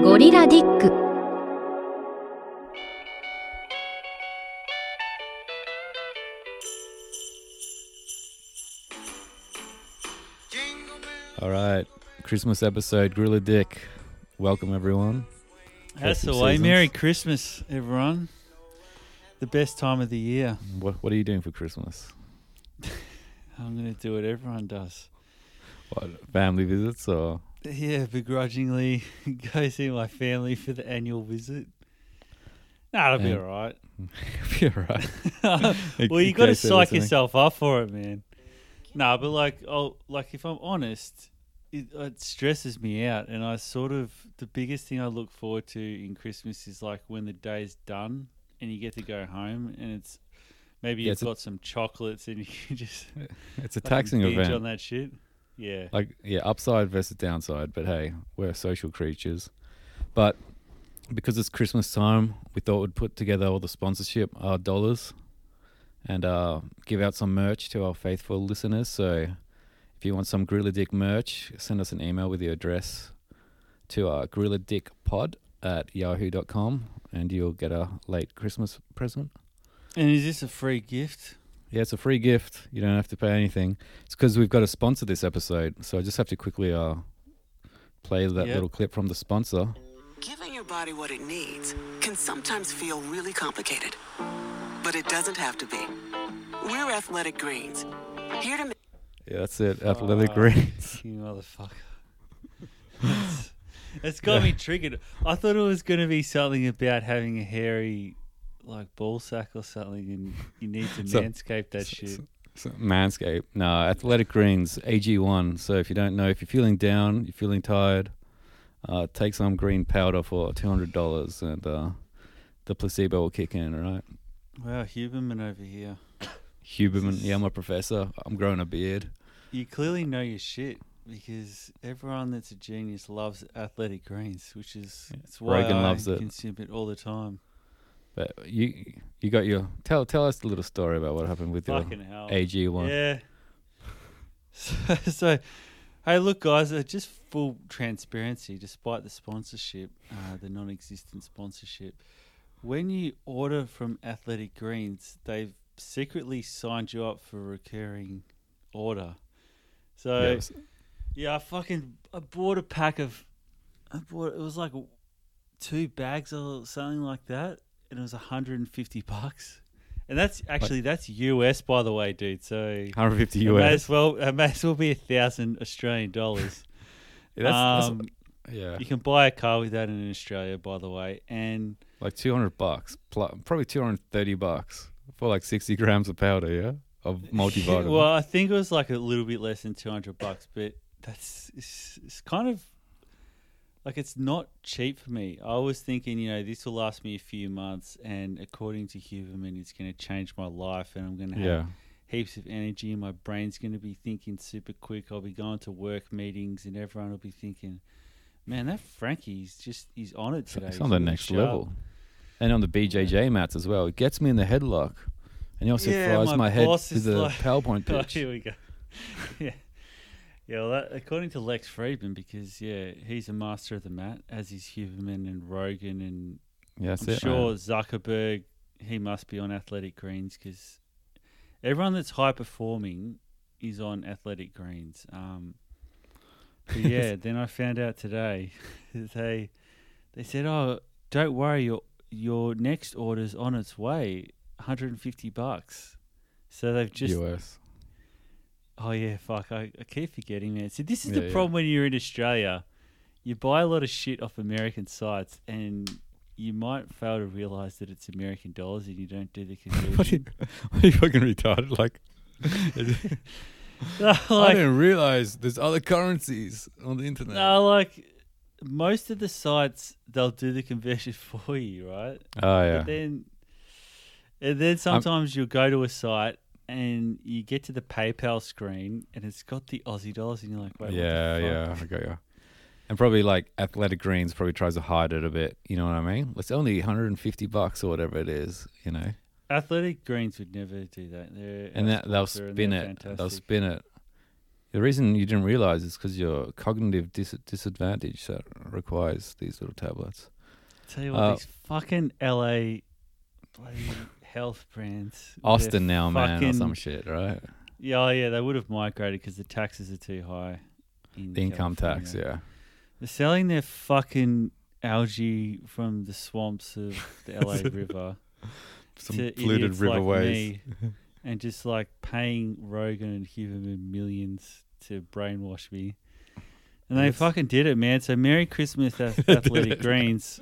ゴリラディックAll right, Christmas episode, Gorilla Dick. Welcome everyone. That's the Festive way. seasons. Merry Christmas, everyone. The best time of the year. What What are you doing for Christmas? I'm going to do what everyone does. What family visits or? Yeah, begrudgingly go see my family for the annual visit. Nah, it'll be all right. You're right. well, you got to psych yourself up for it, man. Nah, but like, oh, like if I'm honest, it, it stresses me out, and I sort of the biggest thing I look forward to in Christmas is like when the day's done and you get to go home, and it's maybe Yeah, you've it's a- got some chocolates and you just It's a fucking taxing event. on that shit. Yeah, Like yeah, upside versus downside. But hey, we're social creatures. But because it's Christmas time, we thought we'd put together all the sponsorship uh, dollars and uh, give out some merch to our faithful listeners. So if you want some Gorilla Dick merch, send us an email with your address to our Gorilla Dick Pod at yahoo.com and you'll get a late Christmas present. and is this a free gift? Yeah, it's a free gift. You don't have to pay anything. It's because we've got to sponsor this episode. So I just have to quickly uh, play that Yep. little clip from the sponsor. Giving your body what it needs can sometimes feel really complicated, but it doesn't have to be. We're Athletic Greens, here to make Yeah, that's it. Athletic Fuck. Greens. You motherfucker. It's- it's got me triggered. I thought it was going to be something about having a hairy, like ball sack or something, and you need to So- manscape that shit. So, Manscaped. No, Athletic Greens, AG1. So if you don't know, if you're feeling down, you're feeling tired, uh, take some green powder for $200 and uh, the placebo will kick in, all right? Wow, Huberman over here. Huberman, yeah, I'm a professor. I'm growing a beard. You clearly know your shit because everyone that's a genius loves athletic greens, which is it's why Rogan I loves it. consume it all the time. But you you got your tell tell us the little story about what happened with your Fucking hell. AG one. Yeah. So, so, hey, look, guys, uh, just full transparency, despite the sponsorship, uh, the non existent sponsorship, when you order from Athletic Greens, they've secretly signed you up for a recurring order. So, Yes. yeah, I fucking I bought a pack of, I bought, it was like two bags or something like that, and it was 150 bucks. And that's actually that's US by the way, dude. So 150 it may as well it may as well be a thousand Australian dollars. Yeah, that's, um, that's, yeah, you can buy a car with that in Australia, by the way. And like 200 bucks, pl- probably 230 bucks for like 60 grams of powder, yeah, of multivitamin. well, I think it was like a little bit less than two hundred bucks, but that's it's, it's kind of like it's not cheap for me. I was thinking, you know, this will last me a few months, and according to Huberman, it's going to change my life, and I'm going to have yeah, heaps of energy and my brain's going to be thinking super quick. I'll be going to work meetings and everyone will be thinking, man, that Frankie's just, he's on it today. it's He's on the next sharp." level. And on the BJJ mats as well, it gets me in the headlock, and he also Yeah, fries my my, head to the like- PowerPoint Oh, pitch. here we go. yeah. Yeah, well, that, according to Lex Fridman, because, yeah, he's a master of the mat, as is Huberman and Rogan and yeah, I'm it. sure man. Zuckerberg, he must be on Athletic Greens because everyone that's high performing is on Athletic Greens. Um, yeah, then I found out today they they said, "Oh, don't worry, your your next order's on its way, 150 bucks." So they've just US. Oh yeah, fuck, I, I keep forgetting, man. So this is Yeah, the yeah. problem when you're in Australia, you buy a lot of shit off American sites and. You might fail to realize that it's American dollars and you don't do the What are, you, conversion. what are you fucking retarded? Like, I like, didn't realize there's other currencies on the internet. no, like most of the sites they'll do the conversion for you, right? oh yeah, But then, and then sometimes you'll go to a site and you get to the PayPal screen and it's got the Aussie dollars and you're like, wait, yeah, yeah. I got you. And probably like Athletic Greens probably tries to hide it a bit. You know what I mean? It's only 150 bucks or whatever it is. You know, Athletic Greens would never do that. They're and that they'll spin it. They'll spin it The reason you didn't realize is because your cognitive dis- disadvantage that requires these little tablets. Tell you what, Uh, these fucking LA bloody health brands. they're Austin now, man, or fucking- some shit, right? Yeah, oh yeah, they would have migrated because the taxes are too high. In The income tax, California. yeah. They're selling their fucking algae from the swamps of the LA River Some to polluted idiots like riverways. me, and just like paying Rogan and Huberman millions to brainwash me. And they That's- fucking did it, man. So Merry Christmas, Ath- Athletic Greens.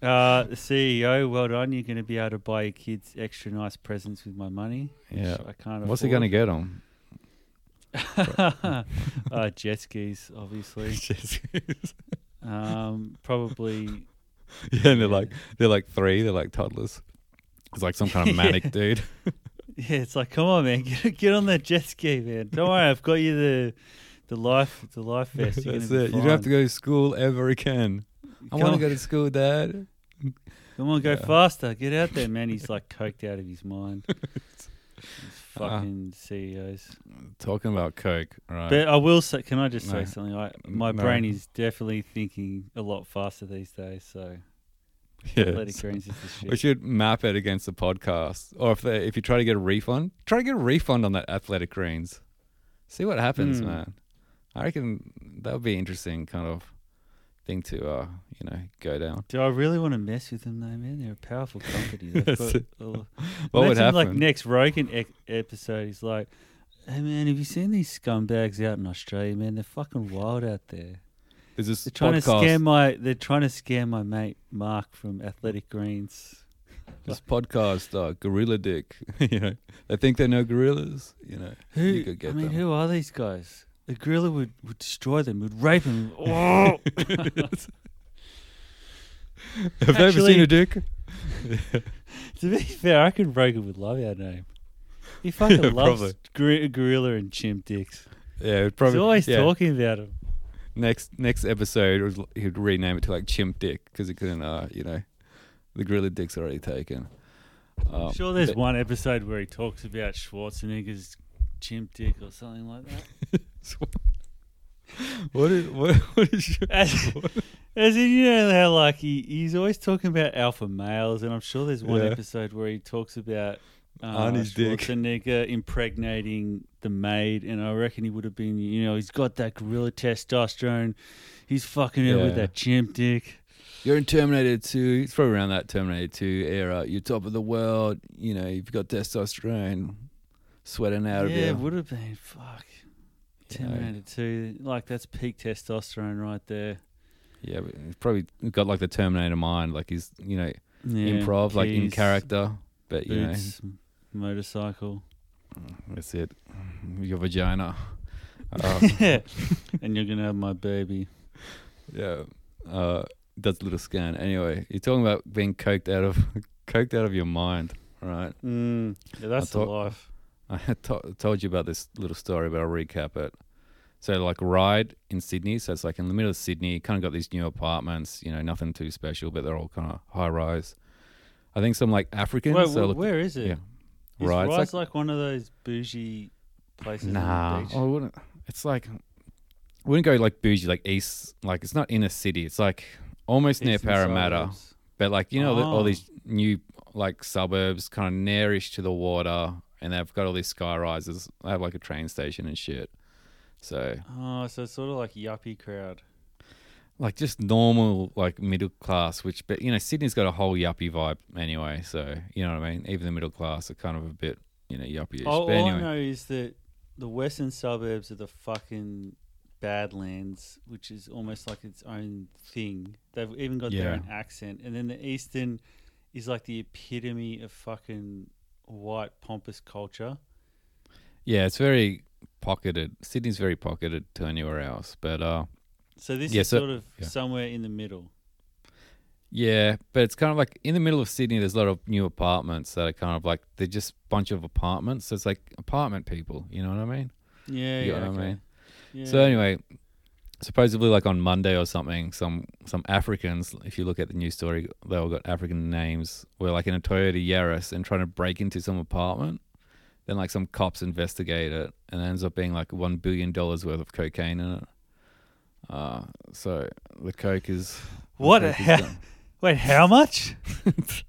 Uh, the CEO, well done. You're going to be able to buy your kids extra nice presents with my money. Yeah. I can't. What's he going to get them? uh, jet skis, obviously. Jet skis. um, probably. yeah, and they're like they're like three. They're like toddlers. It's like some kind of manic dude. Yeah, it's like, come on, man, get, get on that jet ski, man. Don't worry, I've got you the the life the life vest. That's it. You don't have to go to school ever again. I want to go to school, Dad. Come on, go Yeah. faster. Get out there, man. He's like coked out of his mind. These Uh, fucking CEOs. Talking about Coke, right? But I will say, can I just say No. something? I, my No. brain is definitely thinking a lot faster these days. So yeah. Athletic Greens is the shit. We should map it against the podcast, or if they, if you try to get a refund, try to get a refund on that Athletic Greens. See what happens, Hmm. man. I reckon that would be interesting kind of thing to uh you know go down. Do I really want to mess with them though, man? They're a powerful company. They've got, it. What would happen? Like next Rogan ec- episode, he's like, "Hey man, have you seen these scumbags out in Australia? Man, they're fucking wild out there. There's this They're trying podcast. to scam my. They're trying to scam my mate Mark from Athletic Greens. this podcast, uh, Gorilla Dick. you know, they think they know gorillas. You know, Who? you could get I mean, them. who are these guys? The gorilla would, would destroy them, would rape them. Oh! Have they ever seen a dick? to be fair, I reckon Rogan would love our name. He fucking Yeah, loves gor- gorilla and chimp dicks. Yeah, it'd probably. He's always yeah. talking about them. Next next episode, was, he'd rename it to like Chimp Dick because he couldn't. Uh, you know, the Gorilla Dick's already taken. Um, I'm sure there's but- one episode where he talks about Schwarzenegger's chimp dick or something like that. What is what? What is your, As, as in, you know how like he, he's always talking about alpha males, and I'm sure there's one Yeah. episode where he talks about uh, Arnie's dick. Schwarzenegger impregnating the maid, and I reckon he would have been, you know, he's got that gorilla testosterone. He's fucking her with that chimp dick. You're in Terminator 2. It's probably around that Terminator 2 era. You're top of the world. You know, you've got testosterone sweating out of yeah, you. it would have been fuck. You know. Terminator Two, like that's peak testosterone right there. Yeah, but he's probably got like the Terminator mind. Like he's, you know, Yeah, improv, like in character. But, you know, boots, motorcycle. that's it. Your vagina. Uh, and you're gonna have my baby. yeah. Uh, does a little scan. Anyway, you're talking about being coked out of coked out of your mind, right? Mm, yeah, that's the thought- life. I had to- told you about this little story, but I'll recap it. So, like, Ryde in Sydney. So, it's like in the middle of Sydney, kind of got these new apartments, you know, nothing too special, but they're all kind of high rise. I think some like Africans. Wait, so look- where is it? yeah. Is it's like- like, one of those bougie places? Nah. Oh, I wouldn't, it's like, I wouldn't go like bougie, like east, like, it's not in a city. It's like almost near Parramatta. suburbs. But like you know, the- all Oh. these new like suburbs, kind of nearish to the water, and they've got all these sky rises. They have like a train station and shit. So Oh, so it's sort of like yuppie crowd. like just normal like middle class, which but you know Sydney's got a whole yuppie vibe anyway. So you know what I mean. Even the middle class are kind of a bit you know yuppie-ish. All, but all I know is that the western suburbs are the fucking Badlands, which is almost like its own thing. They've even got their Yeah. own accent, and then the eastern is like the epitome of fucking white pompous culture. yeah, it's very pocketed. Sydney's very pocketed to anywhere else, but uh, So this Yeah, is so- sort of yeah. somewhere in the middle. Yeah, but it's kind of like in the middle of Sydney. There's a lot of new apartments that are kind of like they're just bunch of apartments. So it's like apartment people. You know what I mean? Yeah, You yeah. know what I mean? Yeah. So anyway, supposedly like on Monday or something, some some Africans. If you look at the news story, they all got African names. Were like in a Toyota Yaris and trying to break into some apartment. Then like some cops investigate it, and it ends up being like one billion dollars worth of cocaine in it. Uh, so the coke is the What? coke is wait, how much?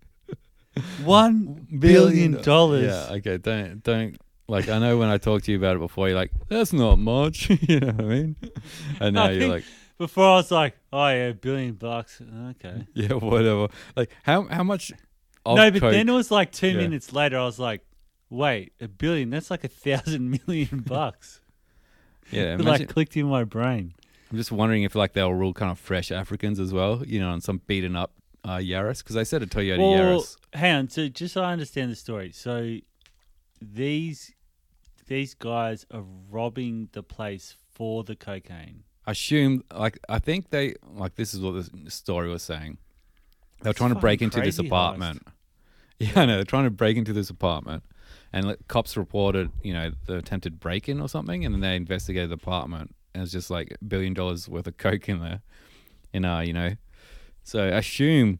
One billion dollars. Yeah. Okay. Don't don't like. I know when I talked to you about it before, you're like, "That's not much." you know what I mean? And now I you're like, Before I was like, oh yeah, a billion bucks. Okay. "Yeah, whatever." Like how how much? No, but coke, then it was like two Yeah. minutes later. I was like, wait, a billion? That's like a thousand million bucks. yeah. it like clicked in my brain. I'm just wondering if like they'll rule kind of fresh Africans as well. You know, on some beaten up uh, Yaris because they said a Toyota Well, Yaris. hang on. So just so I understand the story. So these these guys are robbing the place for the cocaine. I assume like I think they like this is what the story was saying. They were trying to break into this apartment. Yeah, I know. They're trying to break into this apartment, and like, cops reported, you know, the attempted break-in or something, and then they investigated the apartment, and it's just like a billion dollars worth of coke in there, in uh, you know. So I assume,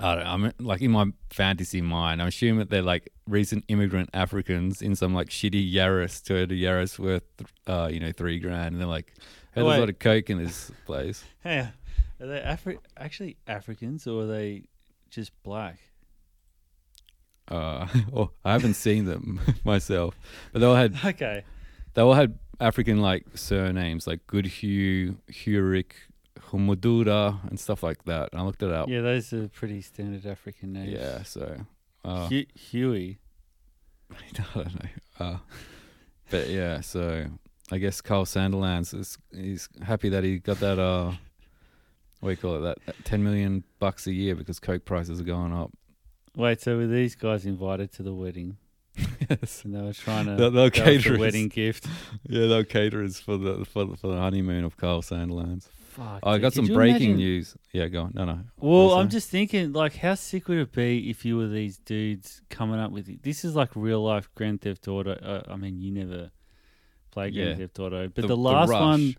I don't, I'm like in my fantasy mind, I assume that they're like recent immigrant Africans in some like shitty Yaris, Toyota Yaris worth, uh, you know, three grand, and they're like, hey, there's a lot of coke in this place. Hey, are they Afri- actually Africans or are they just black? Uh, oh, I haven't seen them myself, but they all had Okay. they all had African like surnames like Goodhue, Hurick, Humudura, and stuff like that. And I looked it up. Yeah, those are pretty standard African names. Yeah, so uh, Hu- Huey. I don't know. Uh, but yeah, so I guess Carl Sanderlands is he's happy that he got that uh, what do you call it? That, that ten million bucks a year because coke prices are going up. Wait, so were these guys invited to the wedding? yes. And they were trying to They'll- they'll cater the wedding gift. Yeah, they'll cater us for the for the, for the honeymoon of Carl Sanderlands. Fuck. Oh, I dude, got could some you breaking imagine- news. Yeah, go on. No, no. Well, I'm just thinking, like, how sick would it be if you were these dudes coming up with this is like real life Grand Theft Auto. Uh, I mean, you never play Grand Yeah. Theft Auto, but The- the, the last rush. one,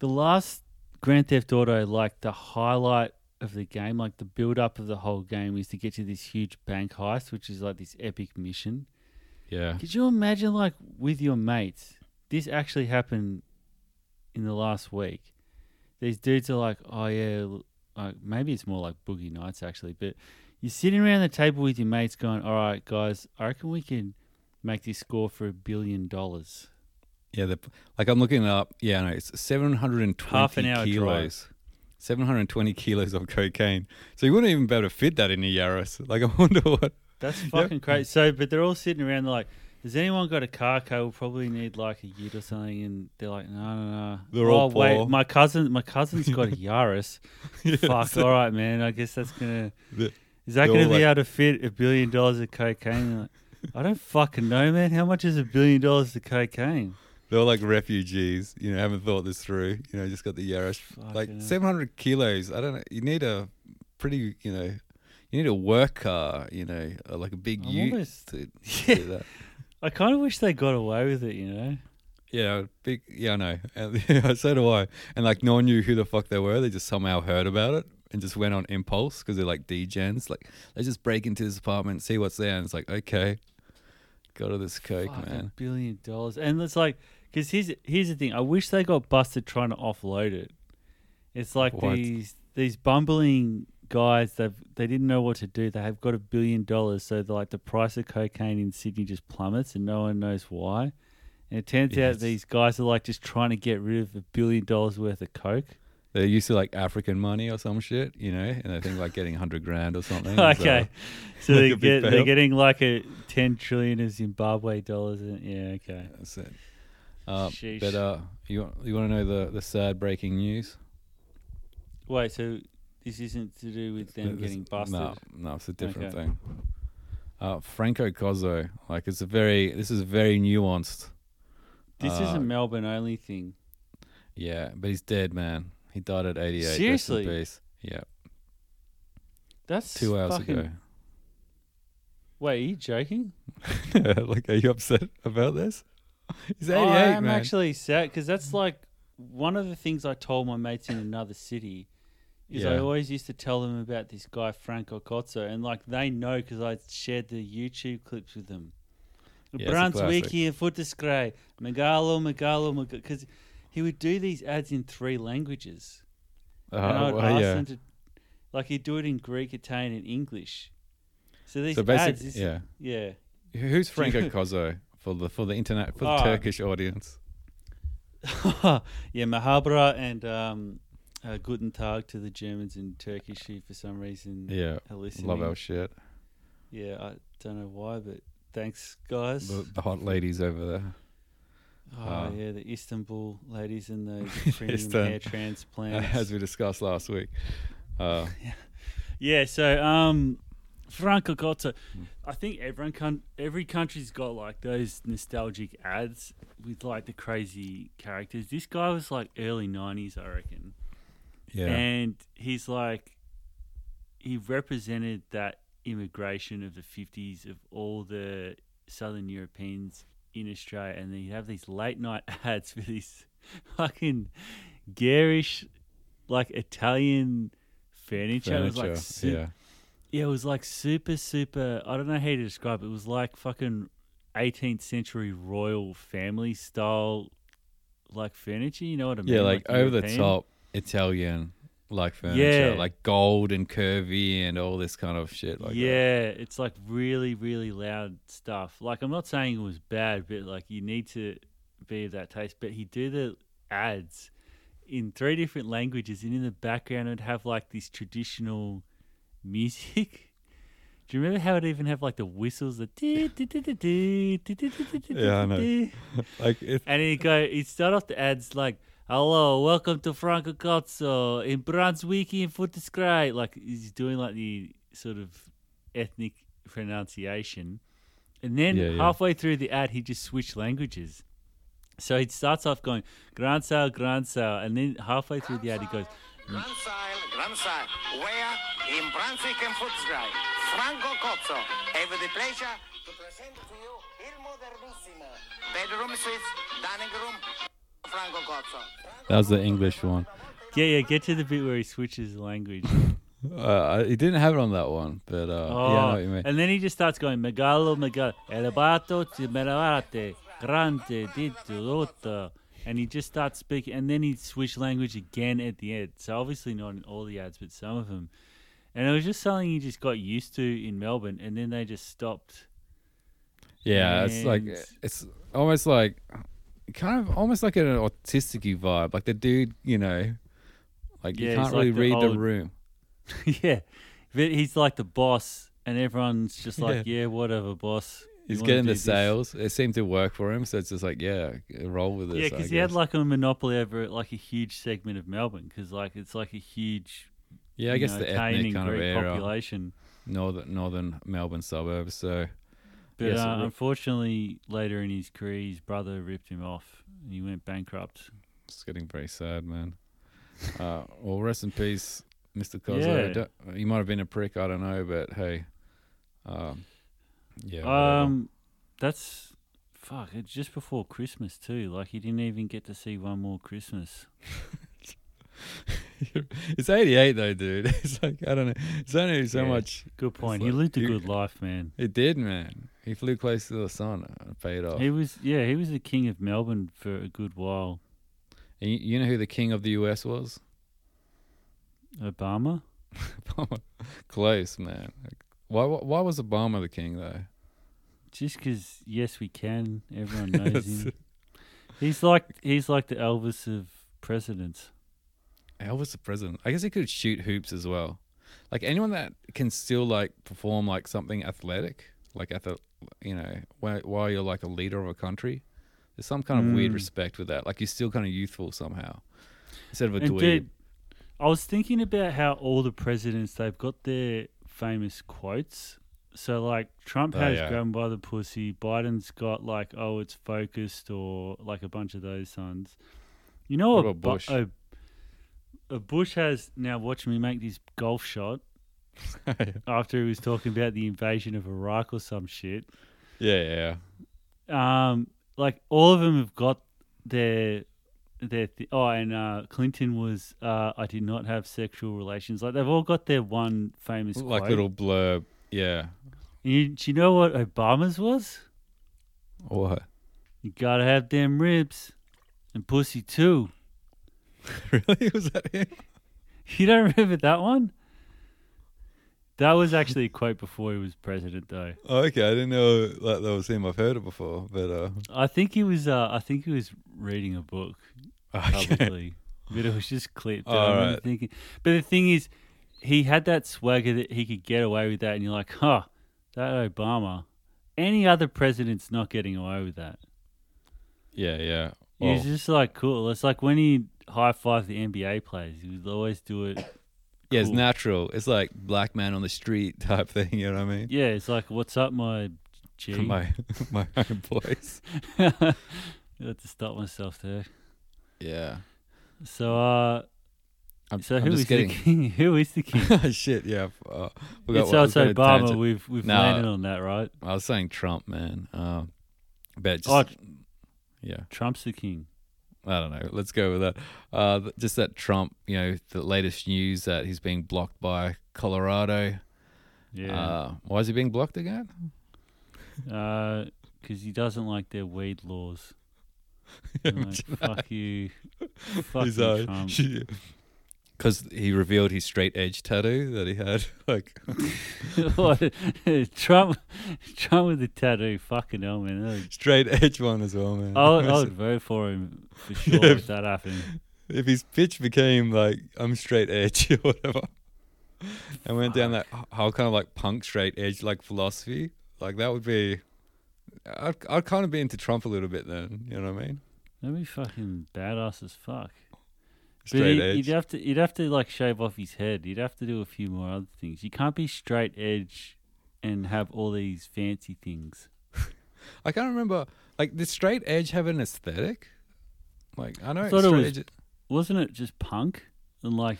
the last Grand Theft Auto, like the highlight of the game, like the build up of the whole game, is to get to this huge bank heist, which is like this epic mission. Yeah. Could you imagine, like, with your mates, this actually happened in the last week? These dudes are like, oh, yeah, like, maybe it's more like boogie nights, actually, but you're sitting around the table with your mates going, all right, guys, I reckon we can make this score for a billion dollars. Yeah, the, like I'm looking it up. Yeah, no, it's 720 Half an hour kilos. 720 kilos of cocaine. So you wouldn't even be able to fit that in a Yaris. Like I wonder what. That's fucking crazy. So, but they're all sitting around, they're like, has anyone got a car code? We'll probably need like a ute or something. And they're like, no, no, no. They're oh, all wait, poor. my cousin, my cousin's got a Yaris. Fuck, all right, man. I guess that's gonna. The- Is that gonna be like- able to fit a billion dollars of cocaine? Like, I don't fucking know, man. How much is a billion dollars of cocaine? They're like refugees. You know, haven't thought this through. You know, just got the Yaris. like Fucking hell. 700 kilos. I don't know. You need a pretty. You know, you need a work car. You know, uh, like a big I'm ute almost- to Yeah. do that. I kind of wish they got away with it. You know? Yeah, big. Yeah, I know. And, so do I. And like, no one knew who the fuck they were. They just somehow heard about it and just went on impulse because they're like degens. Like, let's just break into this apartment, see what's there. And it's like, okay, go to this coke, Fuck, a man. billion dollars, and it's like, because here's here's the thing. I wish they got busted trying to offload it. It's like What? these these bumbling guys. They they didn't know what to do. They have got a billion dollars, so the, like the price of cocaine in Sydney just plummets, and no one knows why. And it turns Yeah, out these guys are like just trying to get rid of a billion dollars worth of coke. They're used to like African money or some shit, you know, and they think like getting 100 grand or something. uh, okay, so like they get they're getting like a ten trillion of Zimbabwe dollars. And, yeah, okay. That's it. Uh, but uh, you want, you want to know the, the sad breaking news? Wait, so this isn't to do with them This- getting busted? No, no, it's a different Okay. thing. Uh, Franco Cozzo, like it's a very, this is very nuanced. This is Uh, a Melbourne only thing. Yeah, but he's dead, man. He died at 88. rest Seriously? Yeah, That's two hours ago. Wait, are you joking? like, are you upset about this? He's 88, Oh, I am man. actually sad because that's like one of the things I told my mates in another city. Is I always used to tell them about this guy Franco Cozzo, and like they know because I shared the YouTube clips with them. Yeah, Brunswicki and Footascray, Megalo, Megalo, because he would do these ads in three languages. Uh, and I'd well, ask yeah. them to, like he'd do it in Greek, Italian, and English. So these So ads, is, yeah. yeah. Who's Franco Cozzo for the for the internet for the Oh. Turkish audience? yeah, Merhaba and um, uh, Guten Tag to the Germans in Turkish who for some reason Yeah, are listening. love our shit. Yeah, I don't know why, but thanks, guys. The, the hot ladies over there. oh, uh, yeah, the Istanbul ladies and the premium hair transplants. as we discussed last week. Uh, Yeah, so um, Franco Cozzo, I think everyone can, every country's got like those nostalgic ads with like the crazy characters. This guy was like early '90s, I reckon, yeah, and he's like he represented that immigration of the '50s of all the Southern Europeans in Australia, and then you have these late night ads for these fucking garish, like Italian furniture. It was like su- yeah, yeah, it was like super, super. I don't know how to describe it. It was like fucking 18th century royal family style, like furniture. You know what I mean? yeah, like, over the top Italian like furniture, Yeah. like gold and curvy and all this kind of shit. Like that. yeah, it's like really, really loud stuff. Like I'm not saying it was bad, but like you need to be of that taste. But he'd do the ads in three different languages, and in the background it'd have like this traditional music. Do you remember how it even have like the whistles? The Yeah, I know. like And he'd go, he'd start off the ads like, hello, welcome to Franco Cozzo in Brunswick in Footascray. Like, he's doing like the sort of ethnic pronunciation. And then Yeah, yeah. halfway through the ad, he just switched languages. So he starts off going, Grand Sale, Grand Sale. And then halfway through the ad, he goes, Grand Sile, Grand Sile, where in Brunswick and Footscray, Franco Cozzo, have the pleasure to present to you Il Modernissimo. Bedroom suites, dining room, Franco Cozzo. That was the English one. yeah, yeah, get to the bit where he switches language. Uh, he didn't have it on that one, but uh, Oh, yeah, I know what you mean. And then he just starts going megalo megalo elevato meravate grande ditto and he just starts speaking and then he switched language again at the end. So obviously not in all the ads, but some of them. And it was just something he just got used to in Melbourne, and then they just stopped. Yeah, it's like it's almost like kind of almost like an autistic vibe. Like the dude, you know, like you can't really like the read the room. yeah, but he's like the boss, and everyone's just like, yeah, whatever, boss. You He's getting the this?" sales. It seemed to work for him, so it's just like, yeah, roll with this. Yeah, because he had like a monopoly over like a huge segment of Melbourne, because like it's like a huge yeah, I guess know, the ethnic kind of area, population. northern northern Melbourne suburbs. So But Yes, uh, unfortunately, later in his career, his brother ripped him off, and he went bankrupt. it's getting very sad, man. Uh, well, rest in peace, Mr. Cozzo. Yeah. He might have been a prick, I don't know, but hey, um, yeah. whatever. Um, that's fuck. It's just before Christmas too. Like he didn't even get to see one more Christmas. it's 88 though, dude. It's like I don't know. It's only so Yeah. much. Good point. he like lived a you- good life, man. It did, man. He flew close to the sun. and paid off. He was yeah. He was the king of Melbourne for a good while. And you, you know who the king of the US was? Obama. close, man. Why, why? Why was Obama the king though? Just because yes, we can. Everyone knows him. He's like he's like the Elvis of presidents. Elvis the president. I guess he could shoot hoops as well. Like anyone that can still like perform like something athletic, like at the, you know, while, while you're like a leader of a country, there's some kind of weird Mm. respect with that. Like you're still kind of youthful somehow, instead of a And dweeb. dude, I was thinking about how all the presidents they've got their famous quotes. So like Trump Oh, has yeah. "grab 'em by the pussy," Biden's got like "oh it's focused" or like a bunch of those ones. You know What about Bush? a, a Bush has now. Watch me make this golf shot after he was talking about the invasion of Iraq or some shit. yeah, yeah. Um, like all of them have got their their th- oh, and uh, Clinton was uh, I did not have sexual relations. Like they've all got their one famous Like quote. little blurb. Yeah. You, do you know what Obama's was? What? You gotta have them ribs and pussy too. really? Was that him? You don't remember that one? That was actually a quote before he was president, though. Oh, okay, I didn't know that that was him. I've heard it before, but uh, I think he was. Uh, I think he was reading a book. okay. Probably, but it was just clipped. All I remember right. thinking, but the thing is, he had that swagger that he could get away with that, and you're like, huh, that Obama. Any other president's not getting away with that. yeah, yeah. He was just like cool. It's like when he high five the NBA players. He would always do it. Yeah, it's cool. natural. It's like black man on the street type thing. You know what I mean? Yeah, it's like, what's up, my G? My my own place. I had to stop myself there. Yeah. So, uh, I'm, so who is getting. the king? who is the king? Shit, yeah. Uh, it's also Obama. We've we've No. landed on that, right? I was saying Trump, man. Um, but just, Oh, yeah, Trump's the king. I don't know. Let's go with that. Uh, just that Trump, you know, the latest news that he's being blocked by Colorado. Yeah, Uh, why is he being blocked again? because he doesn't like their weed laws. Like, fuck you, fuck you, uh, Trump. Because he revealed his straight edge tattoo that he had. Like, What? Trump, Trump with the tattoo. Fucking hell, man. Straight edge one as well, man. I would, I would vote for him for sure Yeah. if that happened. if his pitch became like I'm straight edge or whatever, and went down that whole kind of like punk straight edge like philosophy, like that would be. I'd, I'd kind of be into Trump a little bit then. You know what I mean? That'd be fucking badass as fuck. But Straight edge. would have to, you'd have to like shave off his head. You'd have to do a few more other things. You can't be straight edge and have all these fancy things. I can't remember. Like, did straight edge have an aesthetic? Like, I know thought it was- edge. Wasn't it just punk and like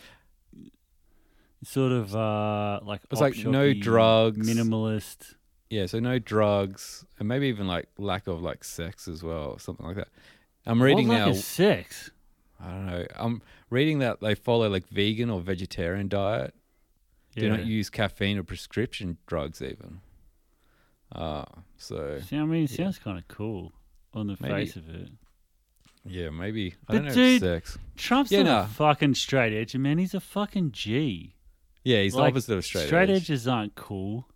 sort of uh like was like no drugs. minimalist. Yeah, so no drugs, and maybe even like lack of like sex as well, or something like that. I'm reading What now. like sex. I don't know. I'm reading that they follow like vegan or vegetarian diet. Yeah. Do not use caffeine or prescription drugs even. Uh, so See, I mean, it Yeah. sounds kind of cool on the Maybe- face of it. yeah, maybe I But don't know. dude- if sex. Trump's Yeah, not nah. a fucking straight edge, man. He's a fucking G. Yeah, he's Like, the opposite of straight, edge. straight edge. edges aren't cool.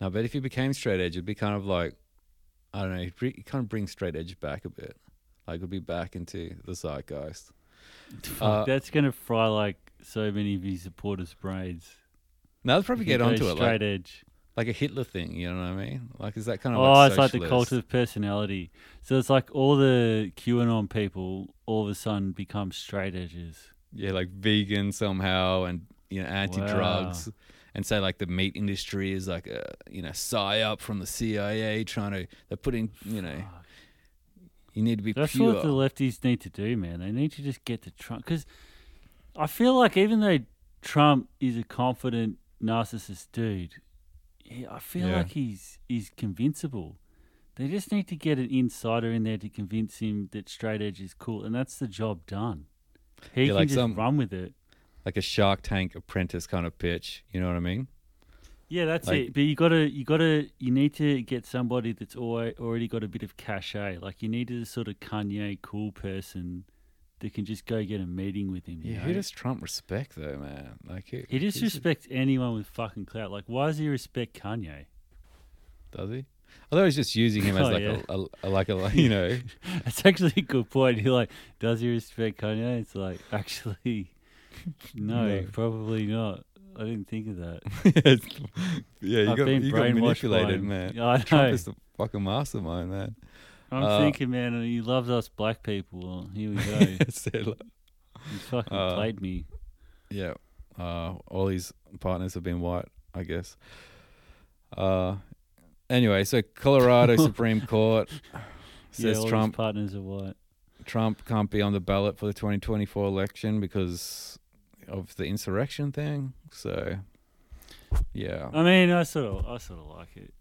No, but if he became straight edge, it'd be kind of like I don't know. He'd bring, kind of bring straight edge back a bit. Like it'd be back into the zeitgeist. Fuck, Uh, that's gonna fry like so many of his supporters' brains. Now they'll probably get onto it straight like, edge. like a Hitler thing. You know what I mean? Like is that kind of Oh, like it's like the cult of personality. So it's like all the QAnon people all of a sudden become straight edges. yeah, like vegan somehow, and you know anti-drugs, and say like the meat industry is like a you know psyop from the CIA trying to they're putting you know Fuck. You need to be That's pure. what the lefties need to do, man. They need to just get to Trump because I feel like even though Trump is a confident narcissist dude, I feel Yeah. like he's he's convincible. They just need to get an insider in there to convince him that straight edge is cool, and that's the job done. He Yeah, can like just some- run with it. like a Shark Tank apprentice kind of pitch. You know what I mean? Yeah, that's Like- it. But you gotta, you gotta, you need to get somebody that's already got a bit of cachet. Like you need a sort of Kanye cool person that can just go get a meeting with him. Yeah, know? who does Trump respect though, man? Like who, He just respects anyone with fucking clout. Like, why does he respect Kanye? does he? I thought he just using him as Oh, like yeah. a, a, a like a you know That's actually a good point. He like, does he respect Kanye? It's like, actually, no, No. probably not. I didn't think of that. yeah you I've got been you got brainwashed manipulated, man. I Trump know. is the fucking mastermind, man. I'm Uh, thinking, man, he loves us black people. Well, here we go. He fucking Uh, played me. yeah, uh, all his partners have been white, I guess. Uh, anyway, so Colorado Supreme Court Yeah, says all his Trump partners are white. Trump can't be on the ballot for the 2024 election because of the insurrection thing. So, yeah, I mean, I sort of, I sort of like it.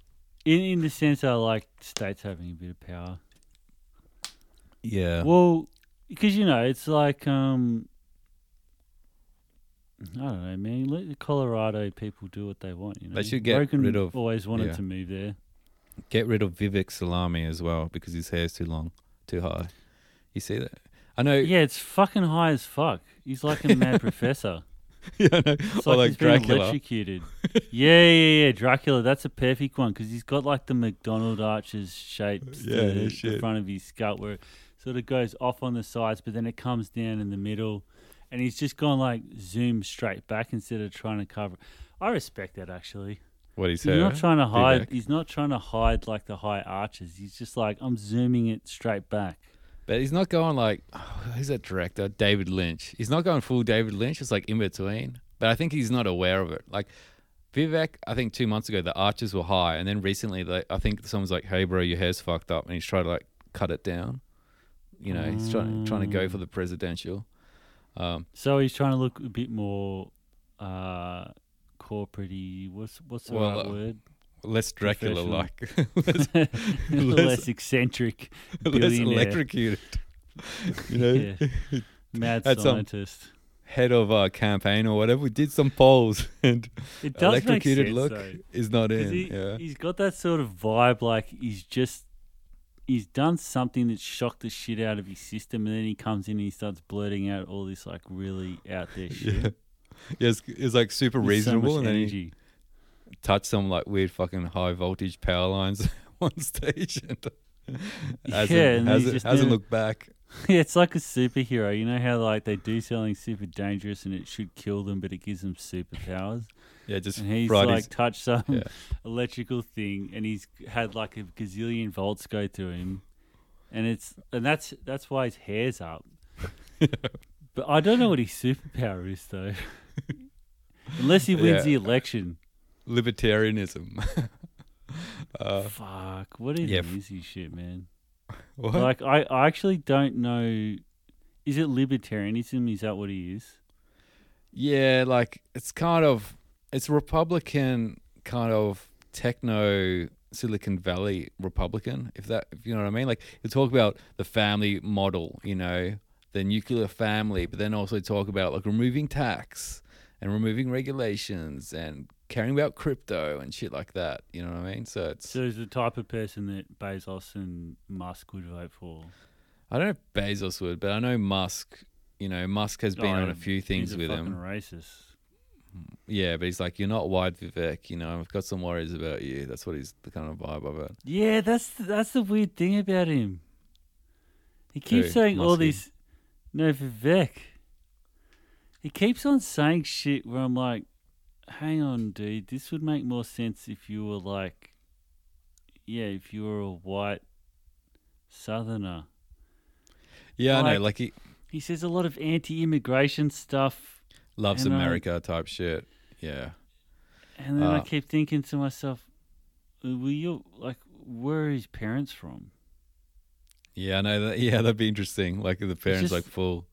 In in the sense, I like states having a bit of power. yeah, Well, because you know, it's like um, I don't know, man. Let the Colorado people do what they want. You know, They should get Rogan rid of- Always wanted yeah. to move there. get rid of Vivek Salami as well because his hair's too long, too high. You see that? I know. Yeah, it's fucking high as fuck. He's like a mad professor. yeah, I know. It's like, like he's Dracula. electrocuted. yeah, yeah, yeah. Dracula. That's a perfect one because he's got like the McDonald arches shapes Yeah, to the front of his skull where it sort of goes off on the sides, but then it comes down in the middle, and he's just gone like zoom straight back instead of trying to cover. I respect that actually. What he's He's not trying to hide. He's not trying to hide like the high arches. He's just like I'm zooming it straight back. But he's not going like oh, who's that director? David Lynch. He's not going full David Lynch. It's like in between. But I think he's not aware of it. Like Vivek, I think two months ago the arches were high, and then recently, like, I think someone's like, "Hey, bro, your hair's fucked up," and he's trying to like cut it down. You know, he's trying trying to go for the presidential. Um, So he's trying to look a bit more uh corporate What's what's the Well, right uh, word? Less Dracula like, less, less, eccentric, less electrocuted. You know, Yeah. mad scientist. head of a campaign or whatever. We did some polls, and It does electrocuted sense look though. is not in. he, yeah. He's got that sort of vibe like he's just he's done something that shocked the shit out of his system and then he comes in and he starts blurting out all this like really out there shit. Yeah. Yeah, it's, it's like super so reasonable, much and then he touched some like weird fucking high voltage power lines on stage, and hasn't, Yeah, and hasn't, just hasn't looked back. Yeah, it's like a superhero. You know how like they do something super dangerous and it should kill them, but it gives them superpowers. Yeah, just And he's like his- touched some Yeah. electrical thing, and he's had like a gazillion volts go through him, and it's and that's that's why his hair's up. but I don't know what his superpower is though. Unless he wins Yeah. the election. Libertarianism. uh, Fuck, what is yeah, f- shit, man? what? Like I, I actually don't know. Is it libertarianism? Is that what he is? yeah, like it's kind of it's Republican kind of techno Silicon Valley Republican, if that if you know what I mean. Like you talk about the family model, you know, the nuclear family, but then also talk about like removing tax and removing regulations and caring about crypto and shit like that. You know what I mean? So it's So he's the type of person that Bezos and Musk would vote for. I don't know if Bezos would, but I know Musk. You know, Musk has been Oh, on a oh, few things a with him. Racist. Yeah, but he's like, you're not white, Vivek. You know, I've got some worries about you. That's what he's the kind of vibe of it. Yeah, that's that's the weird thing about him. He keeps Who? saying all these. No, Vivek. He keeps on saying shit where I'm like, hang on, dude. This would make more sense if you were like, yeah, if you were a white southerner. Yeah, I know. Like- Like he He says a lot of anti-immigration stuff, loves And I- America type shit. Yeah. and then I Uh. keep thinking to myself, "Were you like, where are his parents from?" Yeah, I know that. Yeah, that'd be interesting. Like the parents, just- like full,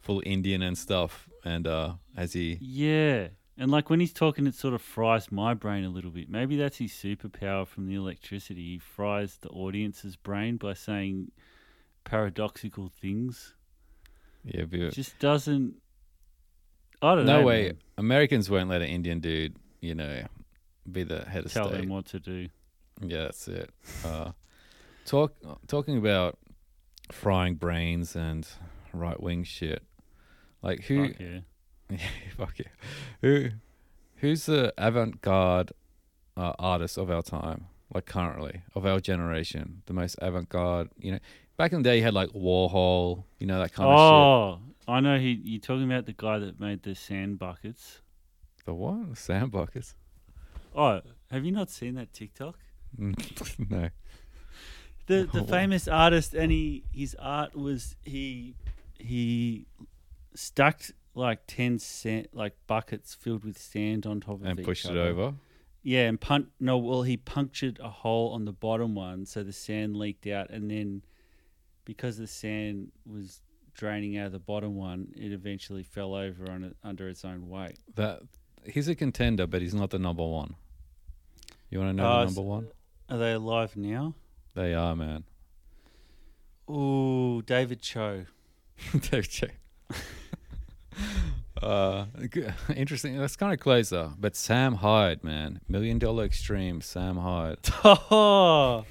full Indian and stuff. And uh, as he, Yeah. And like when he's talking, it sort of fries my brain a little bit. Maybe that's his superpower from the electricity. He fries the audience's brain by saying paradoxical things. yeah, be, It just doesn't. I don't no know. No way. man. Americans won't let an Indian dude, you know, be the head of Tell state. Tell them what to do. Yeah, that's it. Uh, talk talking about frying brains and right wing shit. Like who? Yeah. fuck yeah. Who? Who's the avant garde uh, artist of our time? Like currently of our generation, the most avant garde. You know, back in the day, you had like Warhol. You know that kind of Oh, I know. He. You're talking about the guy that made the sand buckets. The what? Sand buckets? Oh, have you not seen that TikTok? no. the the famous artist and he his art was he he stacked like 10 cent like buckets filled with sand on top of And each pushed it other. over. yeah and pun- no well he punctured a hole on the bottom one so the sand leaked out and then because the sand was draining out of the bottom one it eventually fell over on it under its own weight That he's a contender, but he's not the number one. You want to know Uh, the number one? are they alive now They are, man. Ooh, David Choe. Dave Che. Uh, interesting. That's kind of closer. But Sam Hyde, man, million dollar extreme. Sam Hyde. Oh,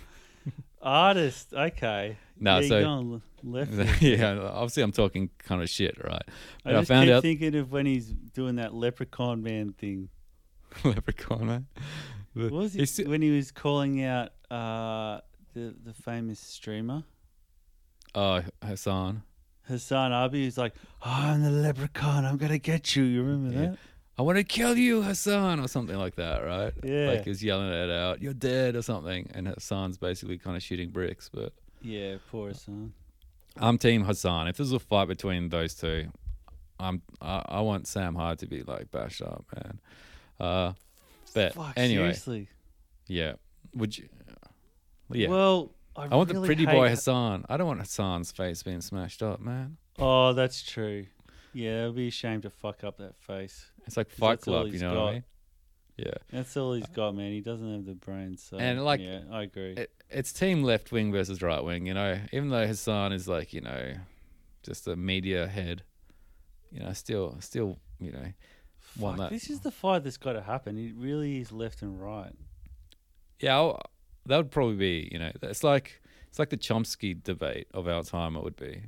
artist. Okay. No, yeah, so- going left. yeah, obviously I'm talking kind of shit, right? I But I, just found keep out thinking of when he's doing that leprechaun man thing. Leprechaun, man. The- was he's it when he was calling out uh, the the famous streamer Oh, Hasan. Hasan Abi? is like, oh, "I'm the leprechaun. I'm gonna get you." You remember Yeah. that? I want to kill you, Hasan, or something like that, right? Yeah. Like he's yelling it out, "You're dead" or something, and Hasan's basically kind of shooting bricks. But Yeah, poor Hasan. I'm Team Hasan. If there's a fight between those two, I'm I, I want Sam Hyde to be like bashed up, man. Uh, but Fuck, anyway, seriously. yeah. Would you? Yeah. Well, I, I want the pretty boy Hasan. I don't want Hasan's face being smashed up, man. Oh, that's true. Yeah, it'd be a shame to fuck up that face. It's like Fight Club, you know what I mean? Yeah. That's all he's got, man. He doesn't have the brains. So, And, like, yeah, I agree. It, it's team left wing versus right wing, you know. Even though Hasan is like, you know, just a media head, you know, still, still, you know, want Fuck, that. this is the fight that's got to happen. It really is left and right. Yeah, I'll, that would probably be, you know, it's like it's like the Chomsky debate of our time. It would be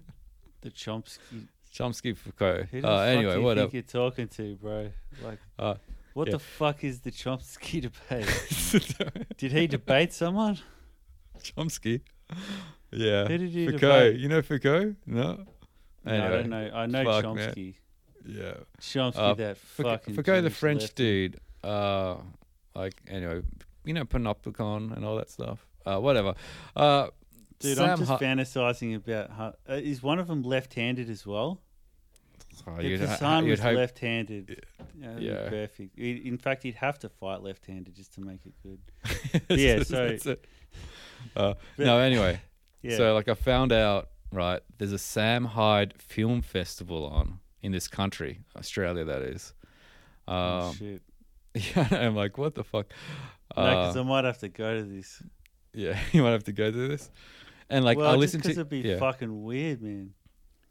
The Chomsky. Chomsky Foucault. Who the Uh, fuck anyway, do you whatever. think you're talking to, bro? Like, Uh, what yeah. the fuck is the Chomsky debate? Did he debate someone? Chomsky. Yeah. Who did he Foucault. debate? You know Foucault? No. No, I don't know. I know fuck, man. Chomsky. Yeah. Chomsky, Uh, that Foucault, fucking. Foucault the French lefty. dude. Uh, like anyway, you know Panopticon and all that stuff. Uh, whatever. Uh, Dude, Sam I'm just Hu- fantasizing about. How, uh, is one of them left-handed as well? Oh, if Hasan was hope- left-handed, yeah, Yeah. perfect. I- In fact, he'd have to fight left-handed just to make it good. Yeah, so- That's it. Uh, no, anyway. Yeah. So like I found out right, there's a Sam Hyde film festival on in this country, Australia. That is. oh, Um, shit. yeah, I'm like, what the fuck? No, Uh, because I might have to go to this. yeah, you might have to go to this. And like well, I listen to it'd be yeah. fucking weird, man.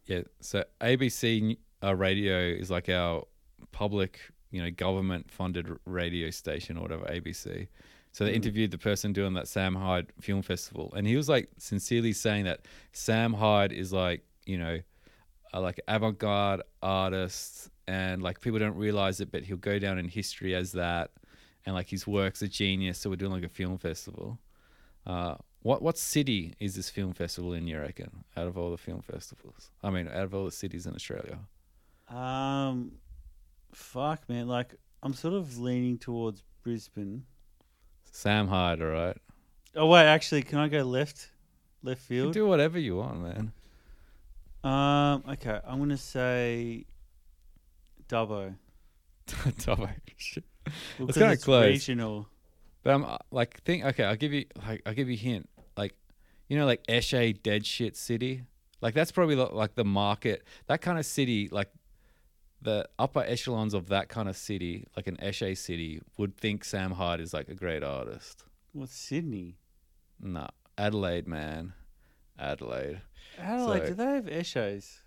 Yeah. So ABC uh, radio is like our public, you know, government funded radio station or whatever, ABC. So they Mm. interviewed the person doing that Sam Hyde Film Festival, and he was like sincerely saying that Sam Hyde is like, you know, a, like avant-garde artist, and like people don't realize it, but he'll go down in history as that, and like his work's a genius. So we're doing like a film festival. Uh, what what city is this film festival in? You reckon? Out of all the film festivals, I mean, out of all the cities in Australia. Um, fuck, man. Like, I'm sort of leaning towards Brisbane. Sam Hyde, all right. Oh wait, actually, can I go left? Left field. do whatever you want, man. Um, okay, I'm gonna say Dubbo. Dubbo. Shit. Well, It's 'cause kinda close. Regional. But I'm uh, like, think. Okay, I'll give you like, I'll give you a hint. Like, you know, like Eshay, dead shit city. Like that's probably lo- like the market. That kind of city, like the upper echelons of that kind of city, like an Eshay city, would think Sam Hyde is like a great artist. What's Sydney? Nah, Adelaide, man, Adelaide. Adelaide, So- do they have Eshays?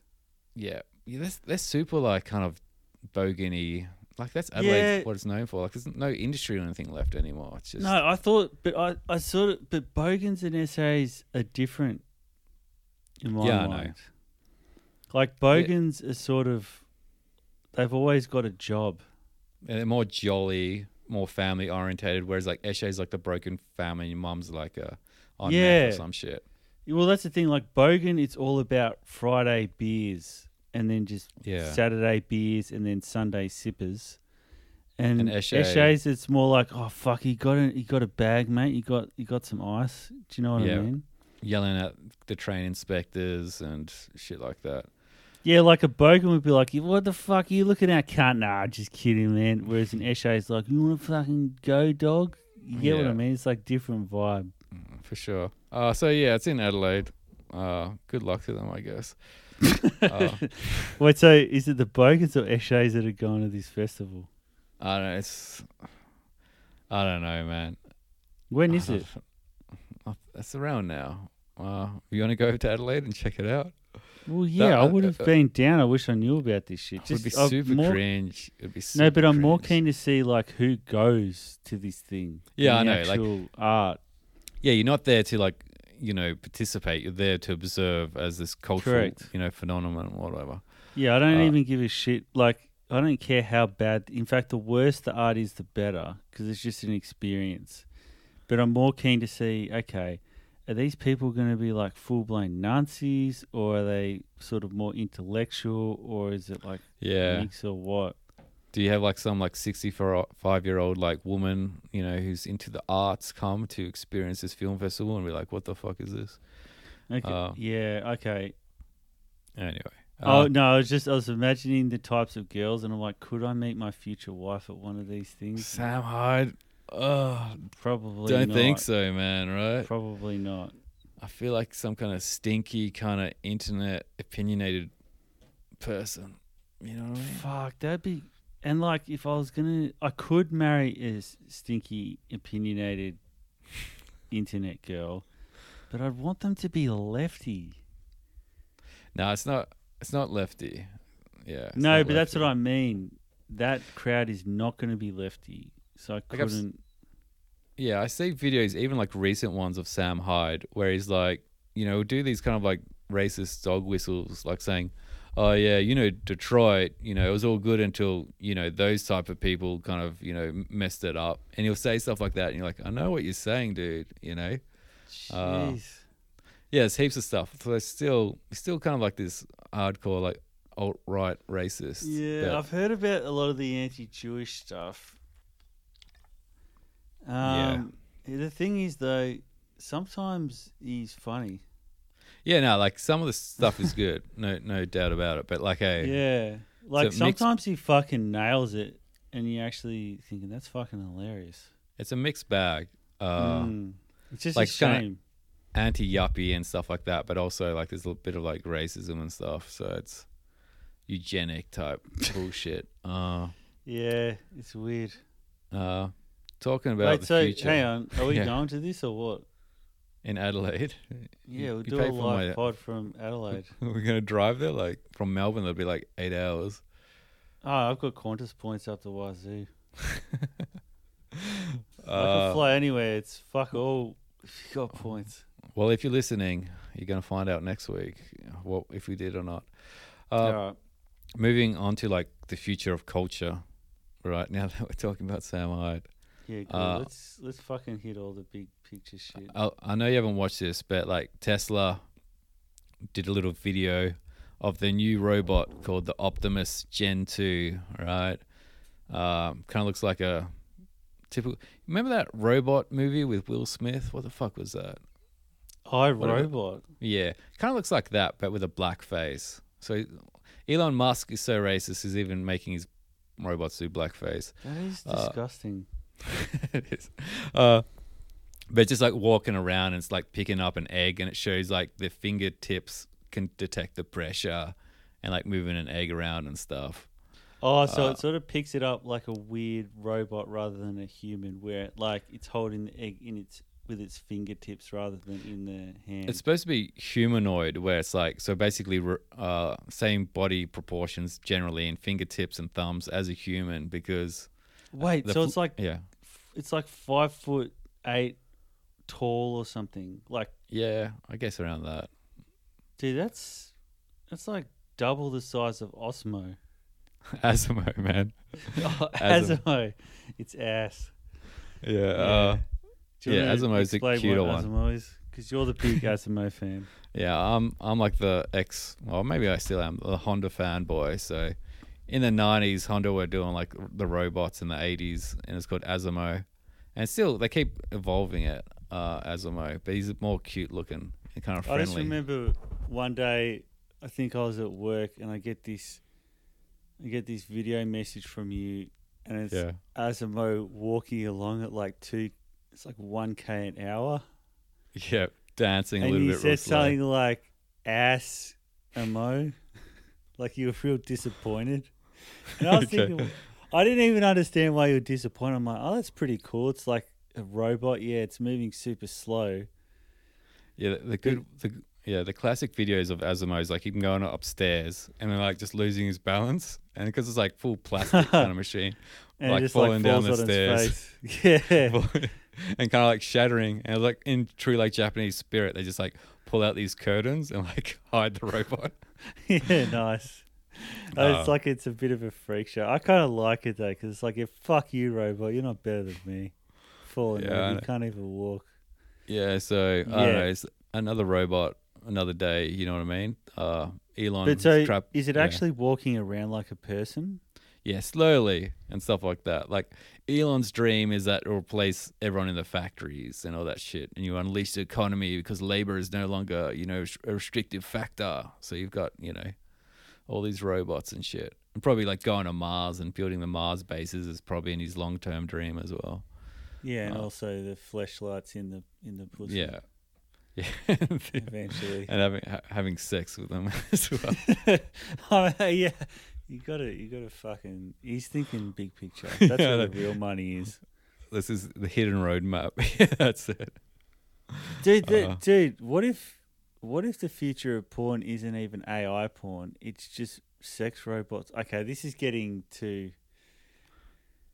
Yeah, yeah. That's that's super like kind of bogany. Like that's Adelaide. Yeah. What it's known for. Like there's no industry or anything left anymore. It's just No, I thought, but I, I sort of, but Bogans and eshays are different in my Yeah, I know. mind. Like Bogans are sort of, they've always got a job. and they're more jolly, more family orientated. Whereas like Eshay's like the broken family. Your mum's like a on meth Yeah. or some shit. Well, that's the thing. Like Bogan, it's all about Friday beers and then just Yeah. Saturday beers and then Sunday sippers. And, And it's more like, oh fuck, you got a you got a bag, mate. You got you got some ice. Do you know what Yeah. I mean? Yelling at the train inspectors and shit like that. Yeah, like a Bogan would be like, "What the fuck are you looking at, cunt?" Nah, just kidding, man. Whereas an Eshay's like, "You want to fucking go, dog?" You get what I mean? It's like different vibe. For sure. Uh, so yeah, it's in Adelaide. Uh, good luck to them, I guess. Uh, Wait, so is it the Bogans or Eshay's that are going to this festival? I don't know. It's I don't know, man. When is it? It's around now. Uh, you want to go to Adelaide and check it out? Well, yeah, I uh, would have uh, been down. I wish I knew about this shit. It would be I'm super more- cringe. It'd be super No, but I'm more keen to see like who goes to this thing. Yeah, I know, like- art. Yeah, you're not there to like you know participate. You're there to observe as this cultural Correct. you know phenomenon or whatever. Yeah, I don't Uh, even give a shit. Like, I don't care how bad. In fact, the worse the art is, the better, because it's just an experience. But I'm more keen to see. Okay, are these people going to be like full blown Nazis, or are they sort of more intellectual, or is it like Yeah. mix or what? Do you have like some like 65 year old like woman you know who's into the arts come to experience this film festival and be like, what the fuck is this? Okay, Uh, yeah, okay. Anyway. oh uh, no, I was just I was imagining the types of girls, and I'm like, could I meet my future wife at one of these things? Sam Hyde. Oh, Probably don't not. think so, man. Right? Probably not. I feel like some kind of stinky kind of internet opinionated person. You know what I mean? Fuck, that'd be. And like, if I was gonna, I could marry a stinky, opinionated internet girl, but I'd want them to be lefty. No, it's not. It's not lefty. Yeah. no, but that's what I mean. That crowd is not going to be lefty, so I Like, couldn't. Yeah, I see videos, even like recent ones of Sam Hyde, where he's like, you know, do these kind of like racist dog whistles, like saying, "Oh yeah, you know, Detroit, you know, it was all good until you know those type of people kind of you know messed it up," and he'll say stuff like that, and you're like, "I know what you're saying, dude," you know. Uh, Jeez. Yeah, there's heaps of stuff. So there's still, still kind of like this hardcore, like alt right racist. yeah, that- I've heard about a lot of the anti-Jewish stuff. Yeah. Um, The thing is, though, sometimes he's funny. Yeah, no, like some of the stuff is good, no, no doubt about it. But like, hey, Yeah. Like a sometimes he fucking nails it and you're actually thinking that's fucking hilarious. it's a mixed bag. Uh, Mm. It's just like a shame. anti yuppie and stuff like that, but also like there's a bit of like racism and stuff. So it's eugenic type bullshit. Uh, yeah, it's weird. uh, talking about Wait, the so future hang on. Are we Yeah. going to this or what? In Adelaide. Yeah, we'll you do a live my- pod from Adelaide. We're gonna drive there, like from Melbourne. That'll be like eight hours. oh, I've got Qantas points up the wazoo. I can Uh, fly anywhere. It's fuck all. You got points. well, if you're listening, you're gonna find out next week what if we did or not. Uh, right. Moving on to like the future of culture. Right now that we're talking about Sam Hyde. Yeah, good. uh, let's let's fucking hit all the big picture shit. I, I know you haven't watched this, but like Tesla did a little video of the new robot called the Optimus Gen 2, right? Um, kind of looks like a typical. Remember that robot movie with Will Smith? What the fuck was that? I whatever. robot. Yeah, kind of looks like that, but with a black face. So Elon Musk is so racist, he's even making his robots do blackface. That is Uh, disgusting. it is. Uh, but just like walking around and it's like picking up an egg and it shows like the fingertips can detect the pressure and like moving an egg around and stuff. Oh, so Uh, it sort of picks it up like a weird robot rather than a human, where like it's holding the egg in its with its fingertips rather than in the hand. It's supposed to be humanoid where it's like, so basically uh, same body proportions generally in fingertips and thumbs as a human because. Wait, so fl- it's like Yeah. it's like five foot eight tall or something. Like, Yeah, I guess around that. dude, that's that's like double the size of Osmo. Asimo, man. oh, Asimo. Asimo, it's ass. Yeah. Uh, yeah, Asimo's the cuter one. Asimo is? Because you're the big Asimo fan. Yeah, I'm I'm like the ex. Well, maybe I still am the Honda fanboy. So, in the '90s, Honda were doing like the robots in the '80s, and it's called Asimo, and still they keep evolving it, uh, Asimo. But he's more cute looking and kind of friendly. I just remember one day, I think I was at work and I get this, I get this video message from you, and it's Yeah. Asimo walking along at like two, it's like one k an hour, Yeah, dancing a little bit. real said something like ass amo, like you were real disappointed. And I was Okay. thinking, I didn't even understand why you were disappointed. I'm like, oh, that's pretty cool. It's like a robot. Yeah, it's moving super slow. Yeah, the, the good. The, yeah, the classic videos of Asimo is like him going upstairs and then like just losing his balance, and because it's like full plastic kind of machine, And like just falling like down the stairs. Yeah. and kind of like shattering. And like in true like Japanese spirit, they just like pull out these curtains and like hide the robot. yeah, nice. Uh, it's like it's a bit of a freak show. I kind of like it though, because it's like, if fuck you, robot, you're not better than me. Falling Yeah, I you know. can't even walk. Yeah, so I Yeah. don't know. It's another robot, another day. You know what I mean? Uh, Elon. But so, trap- is it yeah. actually walking around like a person? Yeah, slowly and stuff like that. Like Elon's dream is that it'll replace everyone in the factories and all that shit, and you unleash the economy because labor is no longer, you know, a restrictive factor. So you've got, you know, all these robots and shit, and probably like going to Mars and building the Mars bases is probably in his long-term dream as well. Yeah, and Uh, also the fleshlights in the in the pussy. Yeah, yeah, eventually. and having ha- having sex with them as well. oh, yeah, you gotta you gotta fucking. He's thinking big picture. That's Yeah, where the real money is, this is the hidden road map. yeah, that's it. dude. th- Uh. dude, what if what if the future of porn isn't even AI porn? It's just sex robots. Okay, this is getting to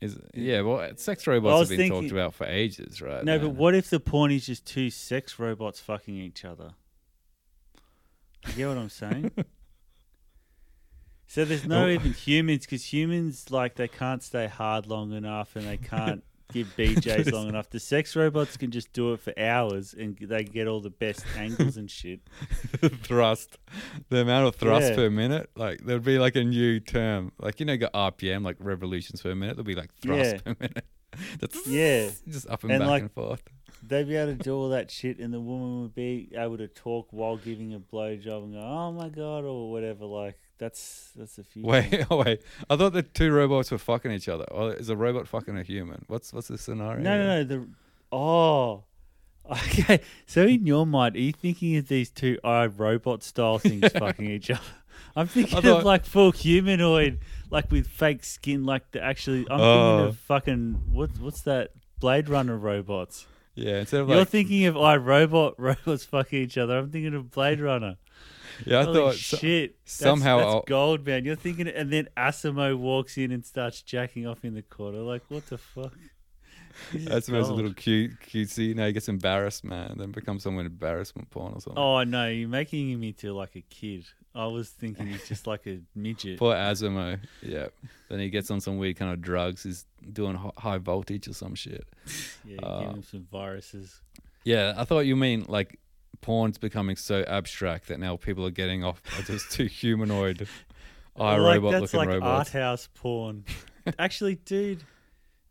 Is yeah, well, sex robots have been talked about for ages, right? no. now. But what if the porn is just two sex robots fucking each other? You get what I'm saying? So there's no Oh. even humans because humans like they can't stay hard long enough and they can't give BJs long enough. The sex robots can just do it for hours and they get all the best angles and shit. thrust, the amount of thrust Yeah. per minute, like there'd be like a new term, like you know, got RPM, like revolutions per minute. There'll be like thrust Yeah. per minute. That's Yeah. just up and, And, back like, and forth. They'd be able to do all that shit and the woman would be able to talk while giving a blowjob and go, "Oh my god" or whatever. Like that's that's the future. Wait, oh wait, I thought the two robots were fucking each other. Or is a robot fucking a human? What's what's the scenario? No, no, no. The oh, okay. So in your mind, are you thinking of these two uh, robot style things fucking each other? I'm thinking thought- of like full humanoid, like with fake skin, like the actually. I'm Oh. thinking of fucking what? What's that? Blade Runner robots. Yeah, instead of You're like, thinking of I Robot robots fucking each other. I'm thinking of Blade Runner. yeah, I Holy thought so- shit! Somehow that's, I'll- gold, man. You're thinking, and then Asimo walks in and starts jacking off in the corner. Like, what the fuck? This is that's a gold. little cute, cutesy. Now he gets embarrassed, man, then becomes someone embarrassment porn or something. Oh no, you're making him into like a kid. I was thinking he's just like a midget. Poor Asimo. Yeah. Then he gets on some weird kind of drugs. He's doing hi- high voltage or some shit. Yeah, uh, give him some viruses. Yeah, I thought you mean like porn's becoming so abstract that now people are getting off by just two humanoid eye like robot that's looking like robots. art house porn. Actually, dude,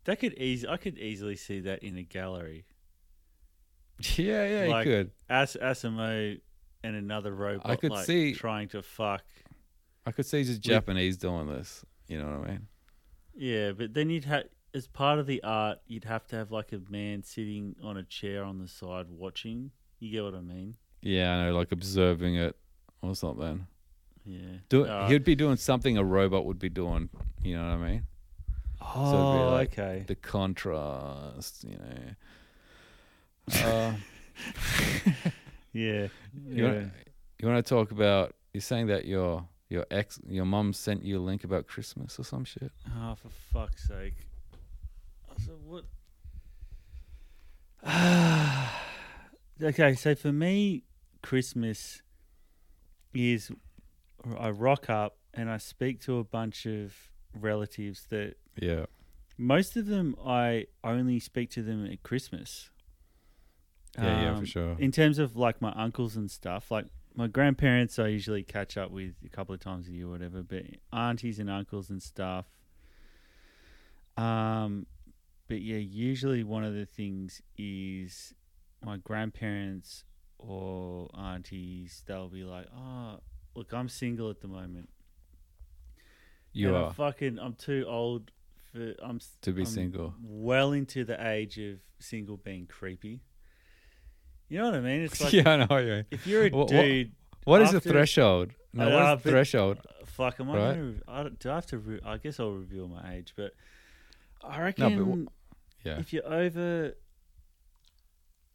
that could easy. I could easily see that in a gallery. Yeah, yeah, Like- you could. As Asimo and another robot. I could like, see- trying to fuck. I could see just Japanese doing this. You know what I mean? Yeah, but then you'd have as part of the art, you'd have to have like a man sitting on a chair on the side watching. You get what I mean? Yeah, I know, like observing it or something. Yeah. Do Uh, he'd be doing something a robot would be doing. You know what I mean? Oh, So like okay. The contrast, you know. Uh, Yeah. You yeah. want you want to talk about? You're saying that your your ex, your mum sent you a link about Christmas or some shit. Oh, for fuck's sake. So what? okay, so for me, Christmas is I rock up and I speak to a bunch of relatives that Yeah, most of them I only speak to them at Christmas. yeah, yeah, for Um, sure. In terms of like my uncles and stuff, like my grandparents, I usually catch up with a couple of times a year, or whatever. But aunties and uncles and stuff. Um, but yeah, usually one of the things is my grandparents or aunties. They'll be like, "Oh, look, I'm single at the moment. You and are I'm fucking. I'm too old for. I'm to be I'm single. Well into the age of single being creepy. You know what I mean? It's like yeah, I know. Yeah. if you're a Wha- wha- dude, What is the threshold? No, what is the threshold? uh, fuck, am I Right. gonna? I don't- do I have to? Re- I guess I'll reveal my age, but I No, reckon but wha- Yeah, if you're over,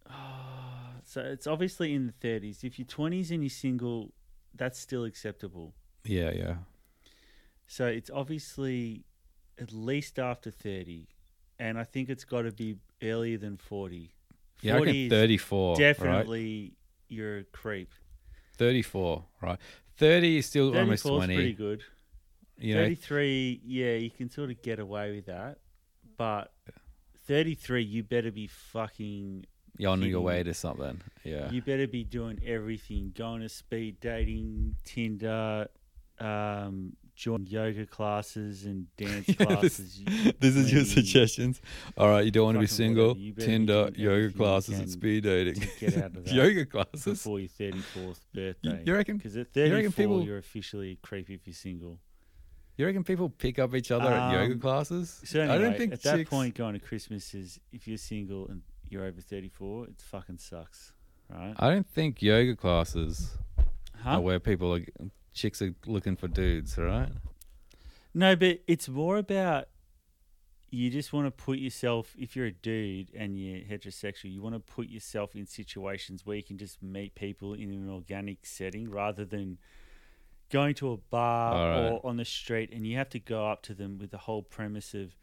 oh, So it's obviously in the thirties. If you're twenties and you're single, that's still acceptable. Yeah, yeah. So it's obviously at least after thirty, and I think it's got to be earlier than forty. Yeah, I 40 reckon is 34. Right? definitely you're a creep. 34, right? 30 is still almost 34 20. pretty good. You know, 33, yeah, you can sort of get away with that. But 33, you better be fucking, you're on your way to something. Yeah. you better be doing everything. Going to speed dating, Tinder, um, join yoga classes and dance Yeah, this- classes. You- this is your suggestions. All right, you don't want to be single. you Tinder, yoga classes, and speed dating. get out of that yoga classes. Before your 34th birthday. you reckon- Because at you 34, reckon people- you're officially creepy if you're single. You reckon people pick up each other at yoga Um, classes? So I don't think at that point, going to Christmas is if you're single and you're over 34, it fucking sucks, right? I don't think yoga classes Huh? are where people are chicks are looking for dudes. right? No, but it's more about you just want to put yourself. If you're a dude and you're heterosexual, you want to put yourself in situations where you can just meet people in an organic setting rather than going to a bar Alright. or on the street and you have to go up to them with the whole premise of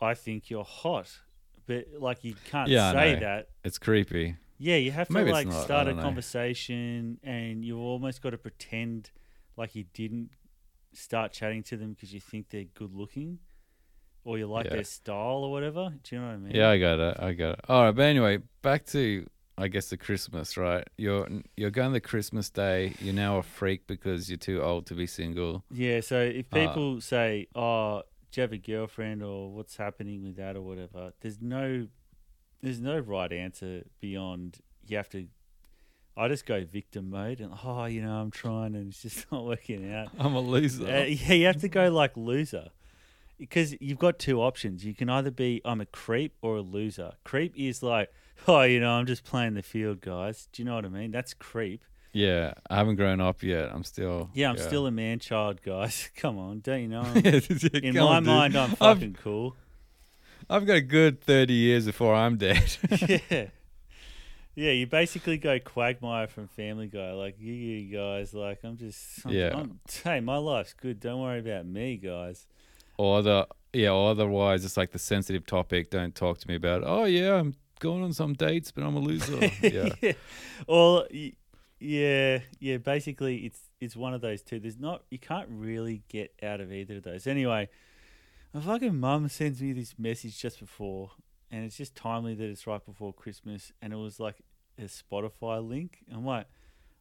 I think you're hot. But like you can't Yeah, say that. It's creepy. Yeah, you have to Maybe like not, start a know. conversation and you've almost got to pretend like you didn't start chatting to them because you think they're good looking or you like Yeah. their style or whatever. Do you know what I mean? Yeah, I got it. I got it. All right, but anyway, back to I guess the Christmas, right? You're you're going to Christmas Day. You're now a freak because you're too old to be single. Yeah, so if Uh, people say, "Oh, do you have a girlfriend?" or "What's happening with that?" or whatever, there's no, there's no right answer beyond you have to. I just go victim mode and oh, you know, I'm trying and it's just not working out. I'm a loser. Uh, yeah, you have to go like loser because you've got two options. You can either be I'm a creep or a loser. Creep is like, oh, you know, I'm just playing the field, guys. Do you know what I mean? That's creep. Yeah, I haven't grown up yet. I'm still. Yeah, I'm still a man child, guys. Come on, don't you know? Yeah, In my on, mind, I'm I've- fucking cool. I've got a good thirty years before I'm dead. yeah. Yeah, you basically go Quagmire from Family Guy. Like, you, you guys, like, I'm just, I'm, Yeah. I'm, hey, my life's good. Don't worry about me, guys. or the yeah, or otherwise it's like the sensitive topic. Don't talk to me about. Oh yeah, I'm going on some dates, but I'm a loser. yeah. Or y- yeah, yeah. Basically, it's it's one of those two. There's not you can't really get out of either of those. Anyway, my fucking mum sends me this message just before, and it's just timely that it's right before Christmas, and it was like a Spotify link. I'm like,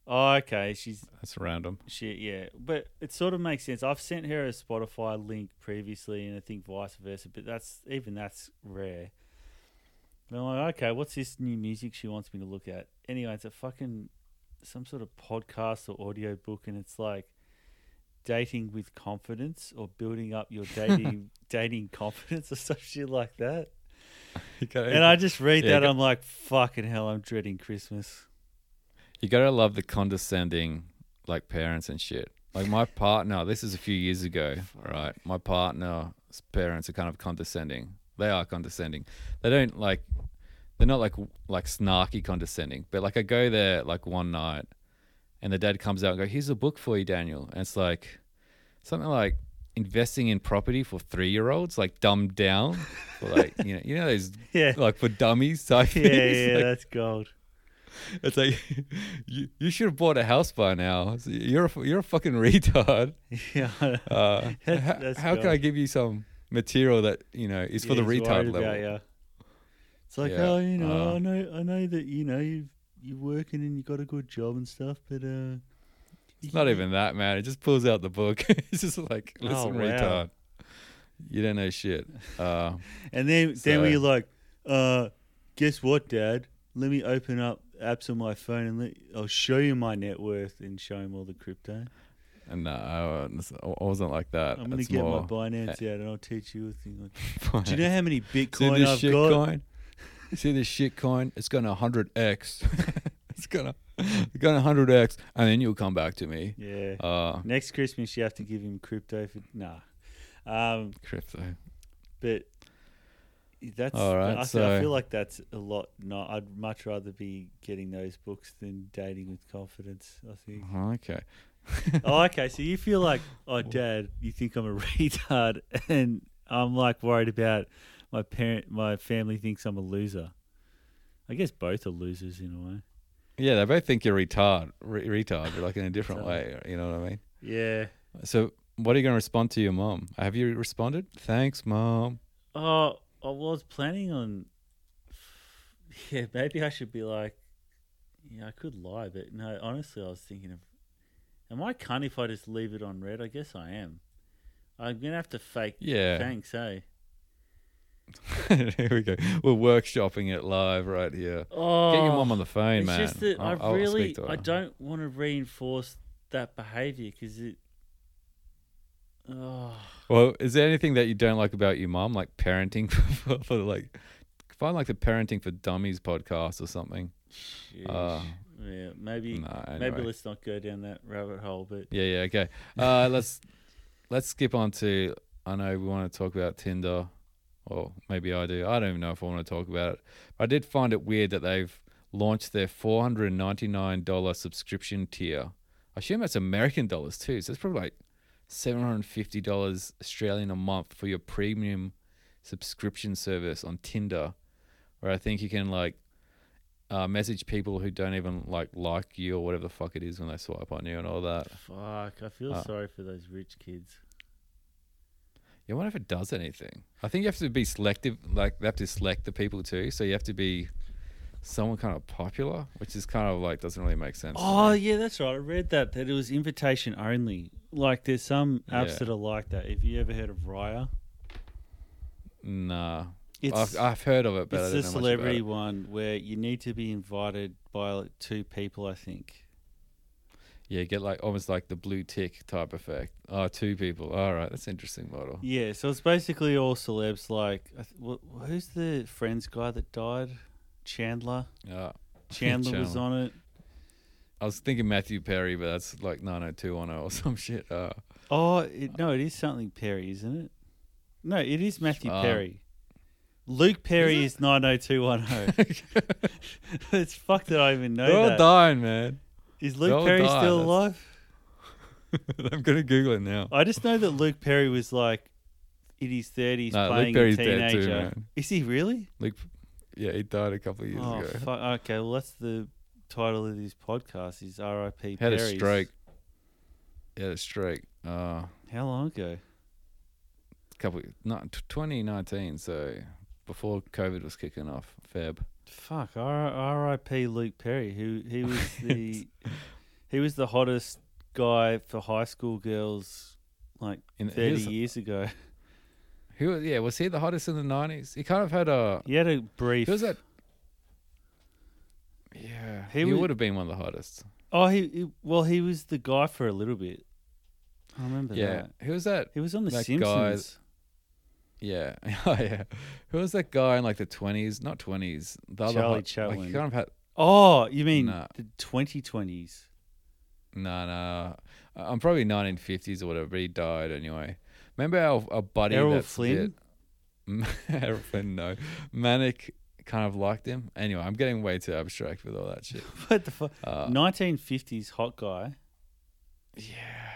oh okay, she's That's random. she yeah, but it sort of makes sense. I've sent her a Spotify link previously, and I think vice versa. But that's even that's rare. And I'm like, okay, what's this new music she wants me to look at? Anyway, it's a fucking some sort of podcast or audio book, and it's like dating with confidence or building up your dating dating confidence or some shit like that. Gotta, And I just read Yeah, that, I'm like, fucking hell, I'm dreading Christmas. you gotta love the condescending like parents and shit. Like my partner, this is a few years ago, right? My partner's parents are kind of condescending. They are condescending. They don't like. They're not like like snarky condescending, but like I go there like one night, and the dad comes out and go, "Here's a book for you, Daniel," and it's like something like investing in property for three year olds, like dumbed down, for like you know you know those Yeah. like for dummies type Yeah, things. yeah, Like, that's gold. it's like you, you should have bought a house by now. You're a, you're a fucking retard. Yeah. Uh, That's- how that's how can I give you some material that you know is for the Yeah, retard level? about ya. It's like, Yeah, oh, you know, uh, I know, I know that you know you you're working and you got a good job and stuff, but uh, It's not even that, man. It just pulls out the book. it's just like, Oh, listen, wow. retard. You don't know shit. Uh, And then then So- when you're like, uh, guess what, Dad? Let me open up apps on my phone and let, I'll show you my net worth and show him all the crypto. and no, I was- I wasn't like that. I'm gonna It's get more, my Binance out and I'll teach you a thing. Like, Do you know how many Bitcoin I've got? coin? See this shit coin? It's gonna 100x. it's gonna it's gonna 100x, and then you'll come back to me. Yeah. Uh, Next Christmas, you have to give him crypto for nah. Um, crypto. but That's All right, I, feel, I feel like that's a lot. No, I'd much rather be getting those books than dating with confidence. I think. Okay. oh, okay. So you feel like, oh, Dad, you think I'm a retard, and I'm like worried about my parent, my family thinks I'm a loser. I guess both are losers in a way. Yeah, they both think you're retard, re- retard, but like in a different way. You know what I mean? Yeah. So, what are you going to respond to your mom? Have you responded? Thanks, mom. Oh, I was planning on. Yeah, maybe I should be like, yeah, I could lie, but no, honestly, I was thinking of, am I cunt if I just leave it on red? I guess I am. I'm gonna have to fake Yeah. thanks, eh? here we go. We're workshopping it live right here. Oh, Get your mom on the phone, it's man. just that I, I'll- I'll really, I don't want to reinforce that behavior because it. Oh, Well, is there anything that you don't like about your mom, like parenting for, for like, find like the parenting for dummies podcast or something? Uh, yeah, maybe, Nah, maybe let's not go down that rabbit hole. But Yeah, yeah, okay. Uh, let's let's skip on to. I know we want to talk about Tinder, or maybe I do. I don't even know if I want to talk about it. But I did find it weird that they've launched their four hundred and ninety nine dollar subscription tier. I assume that's American dollars too. So it's probably like seven hundred and fifty dollars Australian a month for your premium subscription service on Tinder, where I think you can like uh, message people who don't even like like you or whatever the fuck it is when they swipe on you and all that. fuck, I feel Uh, sorry for those rich kids. Yeah, I wonder if it does anything. I think you have to be selective. Like they have to select the people too. So you have to be someone kind of popular, which is kind of like doesn't really make sense. Oh yeah, that's right. I read that that it was invitation only. Like there's some apps Yeah. that are like that. Have you ever heard of Raya? nah. It's I've, I've heard of it, but I it's don't the know much celebrity about one where you need to be invited by like two people. I think. Yeah, get like almost like the blue tick type effect. Oh, two people. All right, that's an interesting model. Yeah, so it's basically all celebs. Like, I th- wh- who's the Friends guy that died? Chandler. Yeah. Chandler was Chandler. on it. I was thinking Matthew Perry, but that's like 90210 or some shit. Uh, Oh it, no, it is something Perry, isn't it? No, it is Matthew Um, Perry. Luke Perry is is nine oh two one oh. It's fucked that I even know they're all that. dying, man. Is Luke Perry dying, still that's- alive? I'm gonna Google it now. I just know that Luke Perry was like in his thirties No, Luke playing Perry's a dead teenager. too, man. Is he really? Luke, yeah, he died a couple of years oh ago. fuck. Okay, well that's the title of this podcast is R.I.P. Perry. Had a stroke. He had a stroke. Uh, How long ago? couple not 2019 so before covid was kicking off feb Fuck. R- R.I.P. Luke Perry, who he was the he was the hottest guy for high school girls like In- thirty years ago. who was yeah was he the hottest in the 90s he kind of had a He had a brief. who was that yeah He he, would have been one of the hottest Oh, he, he well, he was the guy for a little bit. I remember yeah that. who was that He was on The That Simpsons. Yeah oh yeah who was that guy in like the 20s not 20s the other Charlie hot, like, Chaplin. he kind of had Oh, you mean Nah. the 2020s? no no i'm probably 1950s or whatever but he died anyway remember our, our buddy Errol that's Flynn? Errol Flynn, no. Manic kind of liked him. Anyway, I'm getting way too abstract with all that shit. What the fuck? Uh, 1950s hot guy, yeah.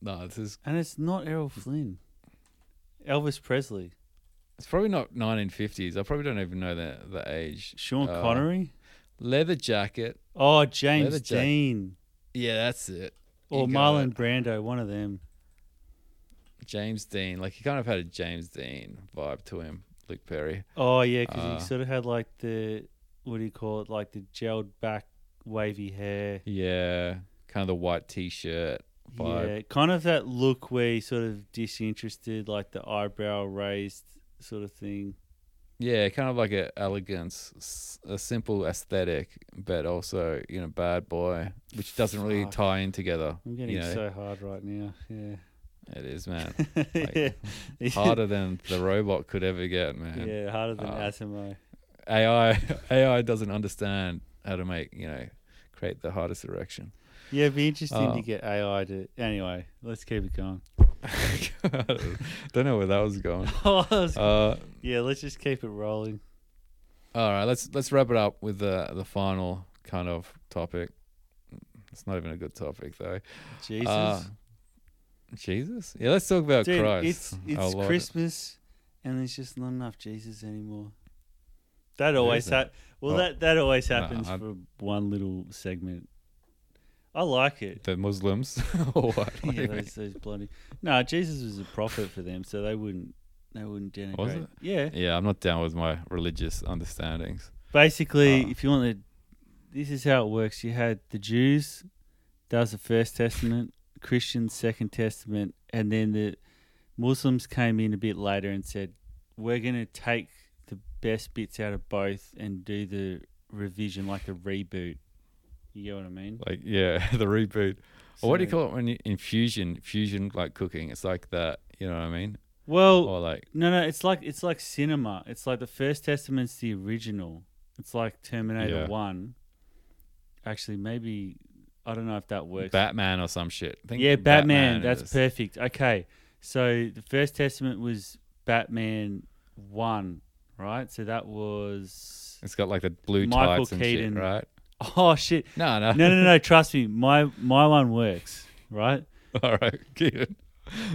No, this is. and it's not Errol Flynn. Elvis Presley, It's probably not 1950s. I probably don't even know the the age. Sean Uh, Connery. Leather jacket. Oh, James Leather Jack- Dean Yeah, that's it. or You got Marlon it. Brando, one of them. James Dean. Like he kind of had a James Dean vibe to him. Luke Perry. Oh yeah, because Uh, he sort of had like the what do you call it, like the gelled back, wavy hair. Yeah, kind of the white t-shirt vibe. Yeah, kind of that look where he's sort of disinterested, like the eyebrow raised sort of thing. Yeah, kind of like an elegance, a simple aesthetic, but also you know bad boy, which doesn't really Fuck. tie in together. I'm getting you know, so hard right now. Yeah. it is man yeah. harder than the robot could ever get, man. Yeah, harder than Uh, Asimo. AI AI doesn't understand how to make you know create the hardest erection. Yeah, it'd be interesting uh, to get AI to. Anyway, let's keep it going. don't know where that was going. Oh, was- Uh, yeah, let's just keep it rolling. all right, let's let's wrap it up with the the final kind of topic. It's not even a good topic though. Jesus. Uh, Jesus? Yeah, let's talk about Dude, Christ. it's it's Lord. Christmas, and there's just not enough Jesus anymore. That always ha- Well, Oh. that that always happens I- for one little segment. I like it. The Muslims or what? What yeah, those, those bloody. No, Jesus was a prophet for them, so they wouldn't they wouldn't denigrate. Was it? Yeah. Yeah, I'm not down with my religious understandings. Basically, Ah. if you want to, this is how it works. You had the Jews, that was the First Testament. Christians, Second Testament, and then the Muslims came in a bit later and said, "We're going to take the best bits out of both and do the revision, like a reboot." You get what I mean? Like, yeah, the reboot. Or what do you call it when you in fusion? Like cooking. It's like that. You know what I mean? Well, Or like, No, no, it's like it's like cinema. It's like the First Testament's the original. It's like Terminator Yeah. One. Actually, maybe I don't know if that works. Batman or some shit. Yeah, Batman. that's is- perfect. Okay, so the First Testament was Batman One, right? So that was It's got like the blue Michael tights and Keaton. shit, right? oh shit. No, no, No, no, no. Trust me, my my one works, right? All right, Keaton.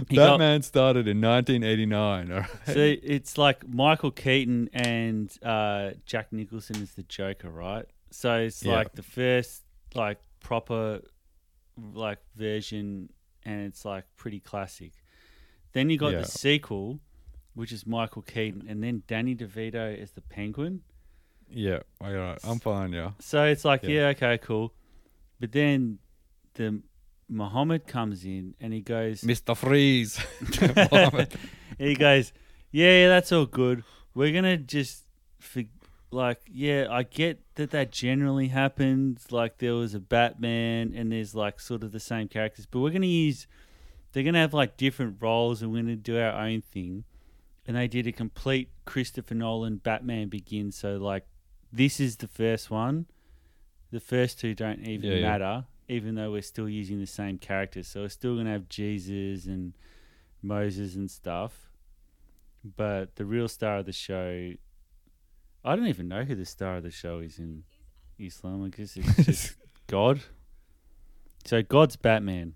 He got- Batman started in 1989. All right. So it's like Michael Keaton and uh, Jack Nicholson is the Joker, right? So it's Yeah. like the first like proper like version, and it's like pretty classic. Then you got Yeah. the sequel, which is Michael Keaton, and then Danny DeVito is the Penguin. Yeah, all right, I'm fine. Yeah, So it's like, Yeah. yeah, okay, cool. But then the Muhammad comes in and he goes, Mr. Freeze. he goes, yeah, yeah, that's all good. We're gonna just, for, like, yeah, I get that that generally happens. Like, there was a Batman, and there's like sort of the same characters, but we're gonna use, they're gonna have like different roles, and we're gonna do our own thing. And they did a complete Christopher Nolan Batman Begins. So like, this is the first one. The first two don't even Yeah, yeah. matter, even though we're still using the same characters. So we're still gonna have Jesus and Moses and stuff. But the real star of the show, I don't even know who the star of the show is in Islam. I guess it's just God. So God's Batman,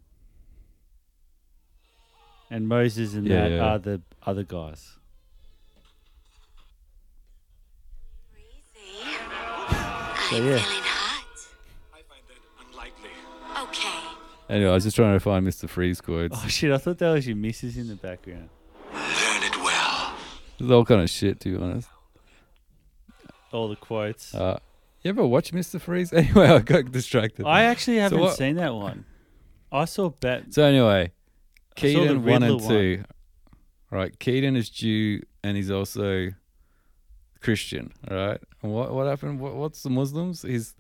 and Moses and Yeah, that yeah. are the other guys. So I'm yeah, feeling hot. I find that unlikely. Okay. anyway, I was just trying to find Mr. Freeze quotes. oh shit! I thought that was your missus in the background. Learn it well. There's all kind of shit, to be honest. All the quotes. Uh, you ever watch Mr. Freeze? Anyway, I got distracted. I actually haven't what- seen that one. I saw Bat. So anyway, I saw the Keaton one and Riddler two. Right, Keaton is Jew and he's also Christian. Right, and what what happened? What, what's the Muslims? He's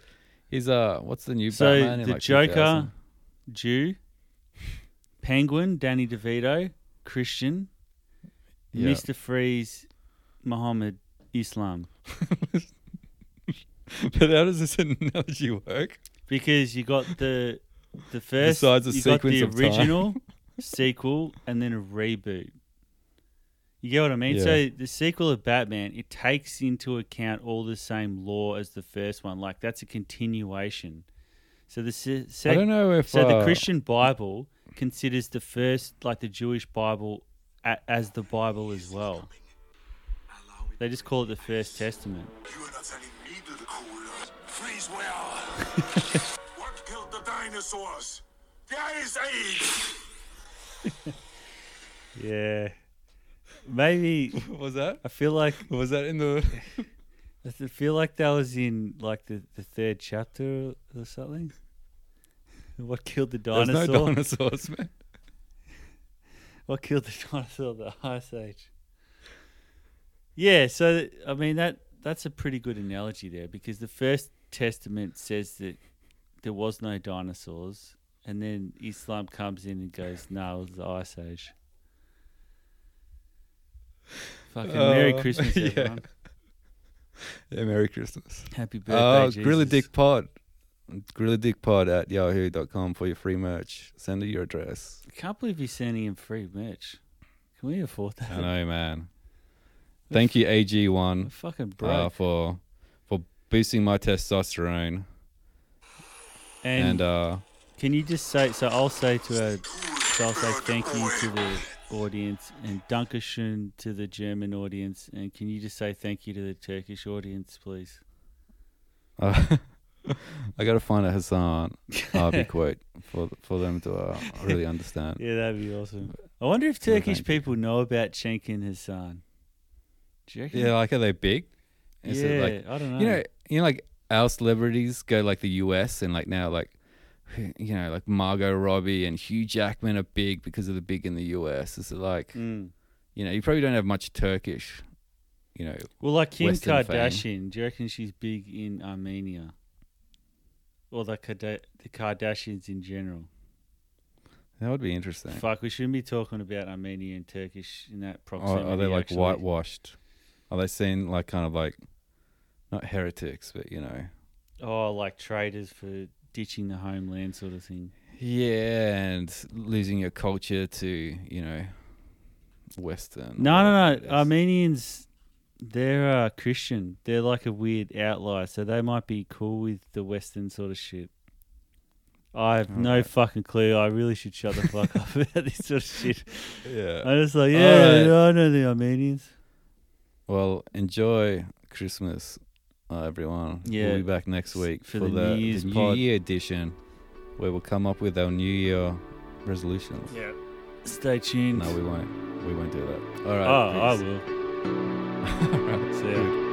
he's uh what's the new So Batman the like Joker, 2000? Jew, Penguin, Danny DeVito, Christian, Yeah. Mr. Freeze, Muhammad, Islam. but how does this analogy work? Because you got the the first, Besides the you got the original, sequel, and then a reboot. You get what I mean? Yeah. So the sequel of Batman, it takes into account all the same law as the first one. Like that's a continuation. So the se- I don't know if So the uh, Christian Bible considers the first, like the Jewish Bible, a- as the Bible as well. They just call it the First Testament. You are not telling me to the cooler. Freeze well. what killed the dinosaurs? The Ice Age. Yeah, maybe was that? I feel like Was that in the? I feel like that was in like the, the third chapter or something. What killed the dinosaur? There's no dinosaurs, man. What killed the dinosaur? The Ice Age. Yeah, so I mean that that's a pretty good analogy there because the First Testament says that there was no dinosaurs, and then Islam comes in and goes, "No, it was the Ice Age." Fucking Merry Oh, Christmas, yeah. everyone! Yeah, Merry Christmas. Happy birthday, Oh, Jesus. Gorilla Dick Pod. GorillaDickPod at yahoo.com for your free merch. Send it your address. I can't believe you're sending him free merch. Can we afford that? I know, man. Thank you, AG1, fucking broke. uh, for for boosting my testosterone. and And uh, can you just say? So I'll say to her. So I'll say thank you to the audience and Dankeschön to the German audience. And can you just say thank you to the Turkish audience, please? uh, I got to find a Hasan Abi quote for for them to uh, really understand. Yeah, that'd be awesome. I wonder if Turkish people know about Cenk and Hasan. Do you? Yeah, like are they big? Is yeah, it like I don't know. you know, you know, like our celebrities go like the US and like now like you know like Margot Robbie and Hugh Jackman are big because of the big in the US. Is it like Mm. you know you probably don't have much Turkish, you know. Well, like Kim Western fame. Kardashian, do you reckon she's big in Armenia? Or the, Karda- the Kardashians in general? That would be interesting. Fuck, we shouldn't be talking about Armenia and Turkish in that proximity. are they like actually. whitewashed? Are they seen like kind of like not heretics, but you know, Oh, like traitors for ditching the homeland sort of thing. yeah, and losing your culture to you know Western. No, no, no. Armenians, they're uh, Christian. They're like a weird outlier, so they might be cool with the Western sort of shit. I have no Alright. fucking clue. I really should shut the fuck up about this sort of shit. yeah. I'm just like, yeah, yeah, I know the Armenians. Well, enjoy Christmas, uh, everyone. Yeah. We'll be back next week for for, the the, New Year's the New pod. Year edition, where we'll come up with our New Year resolutions. Yeah. Stay tuned. No, we won't. We won't do that. All right. oh, right. I will. All right, See ya. good.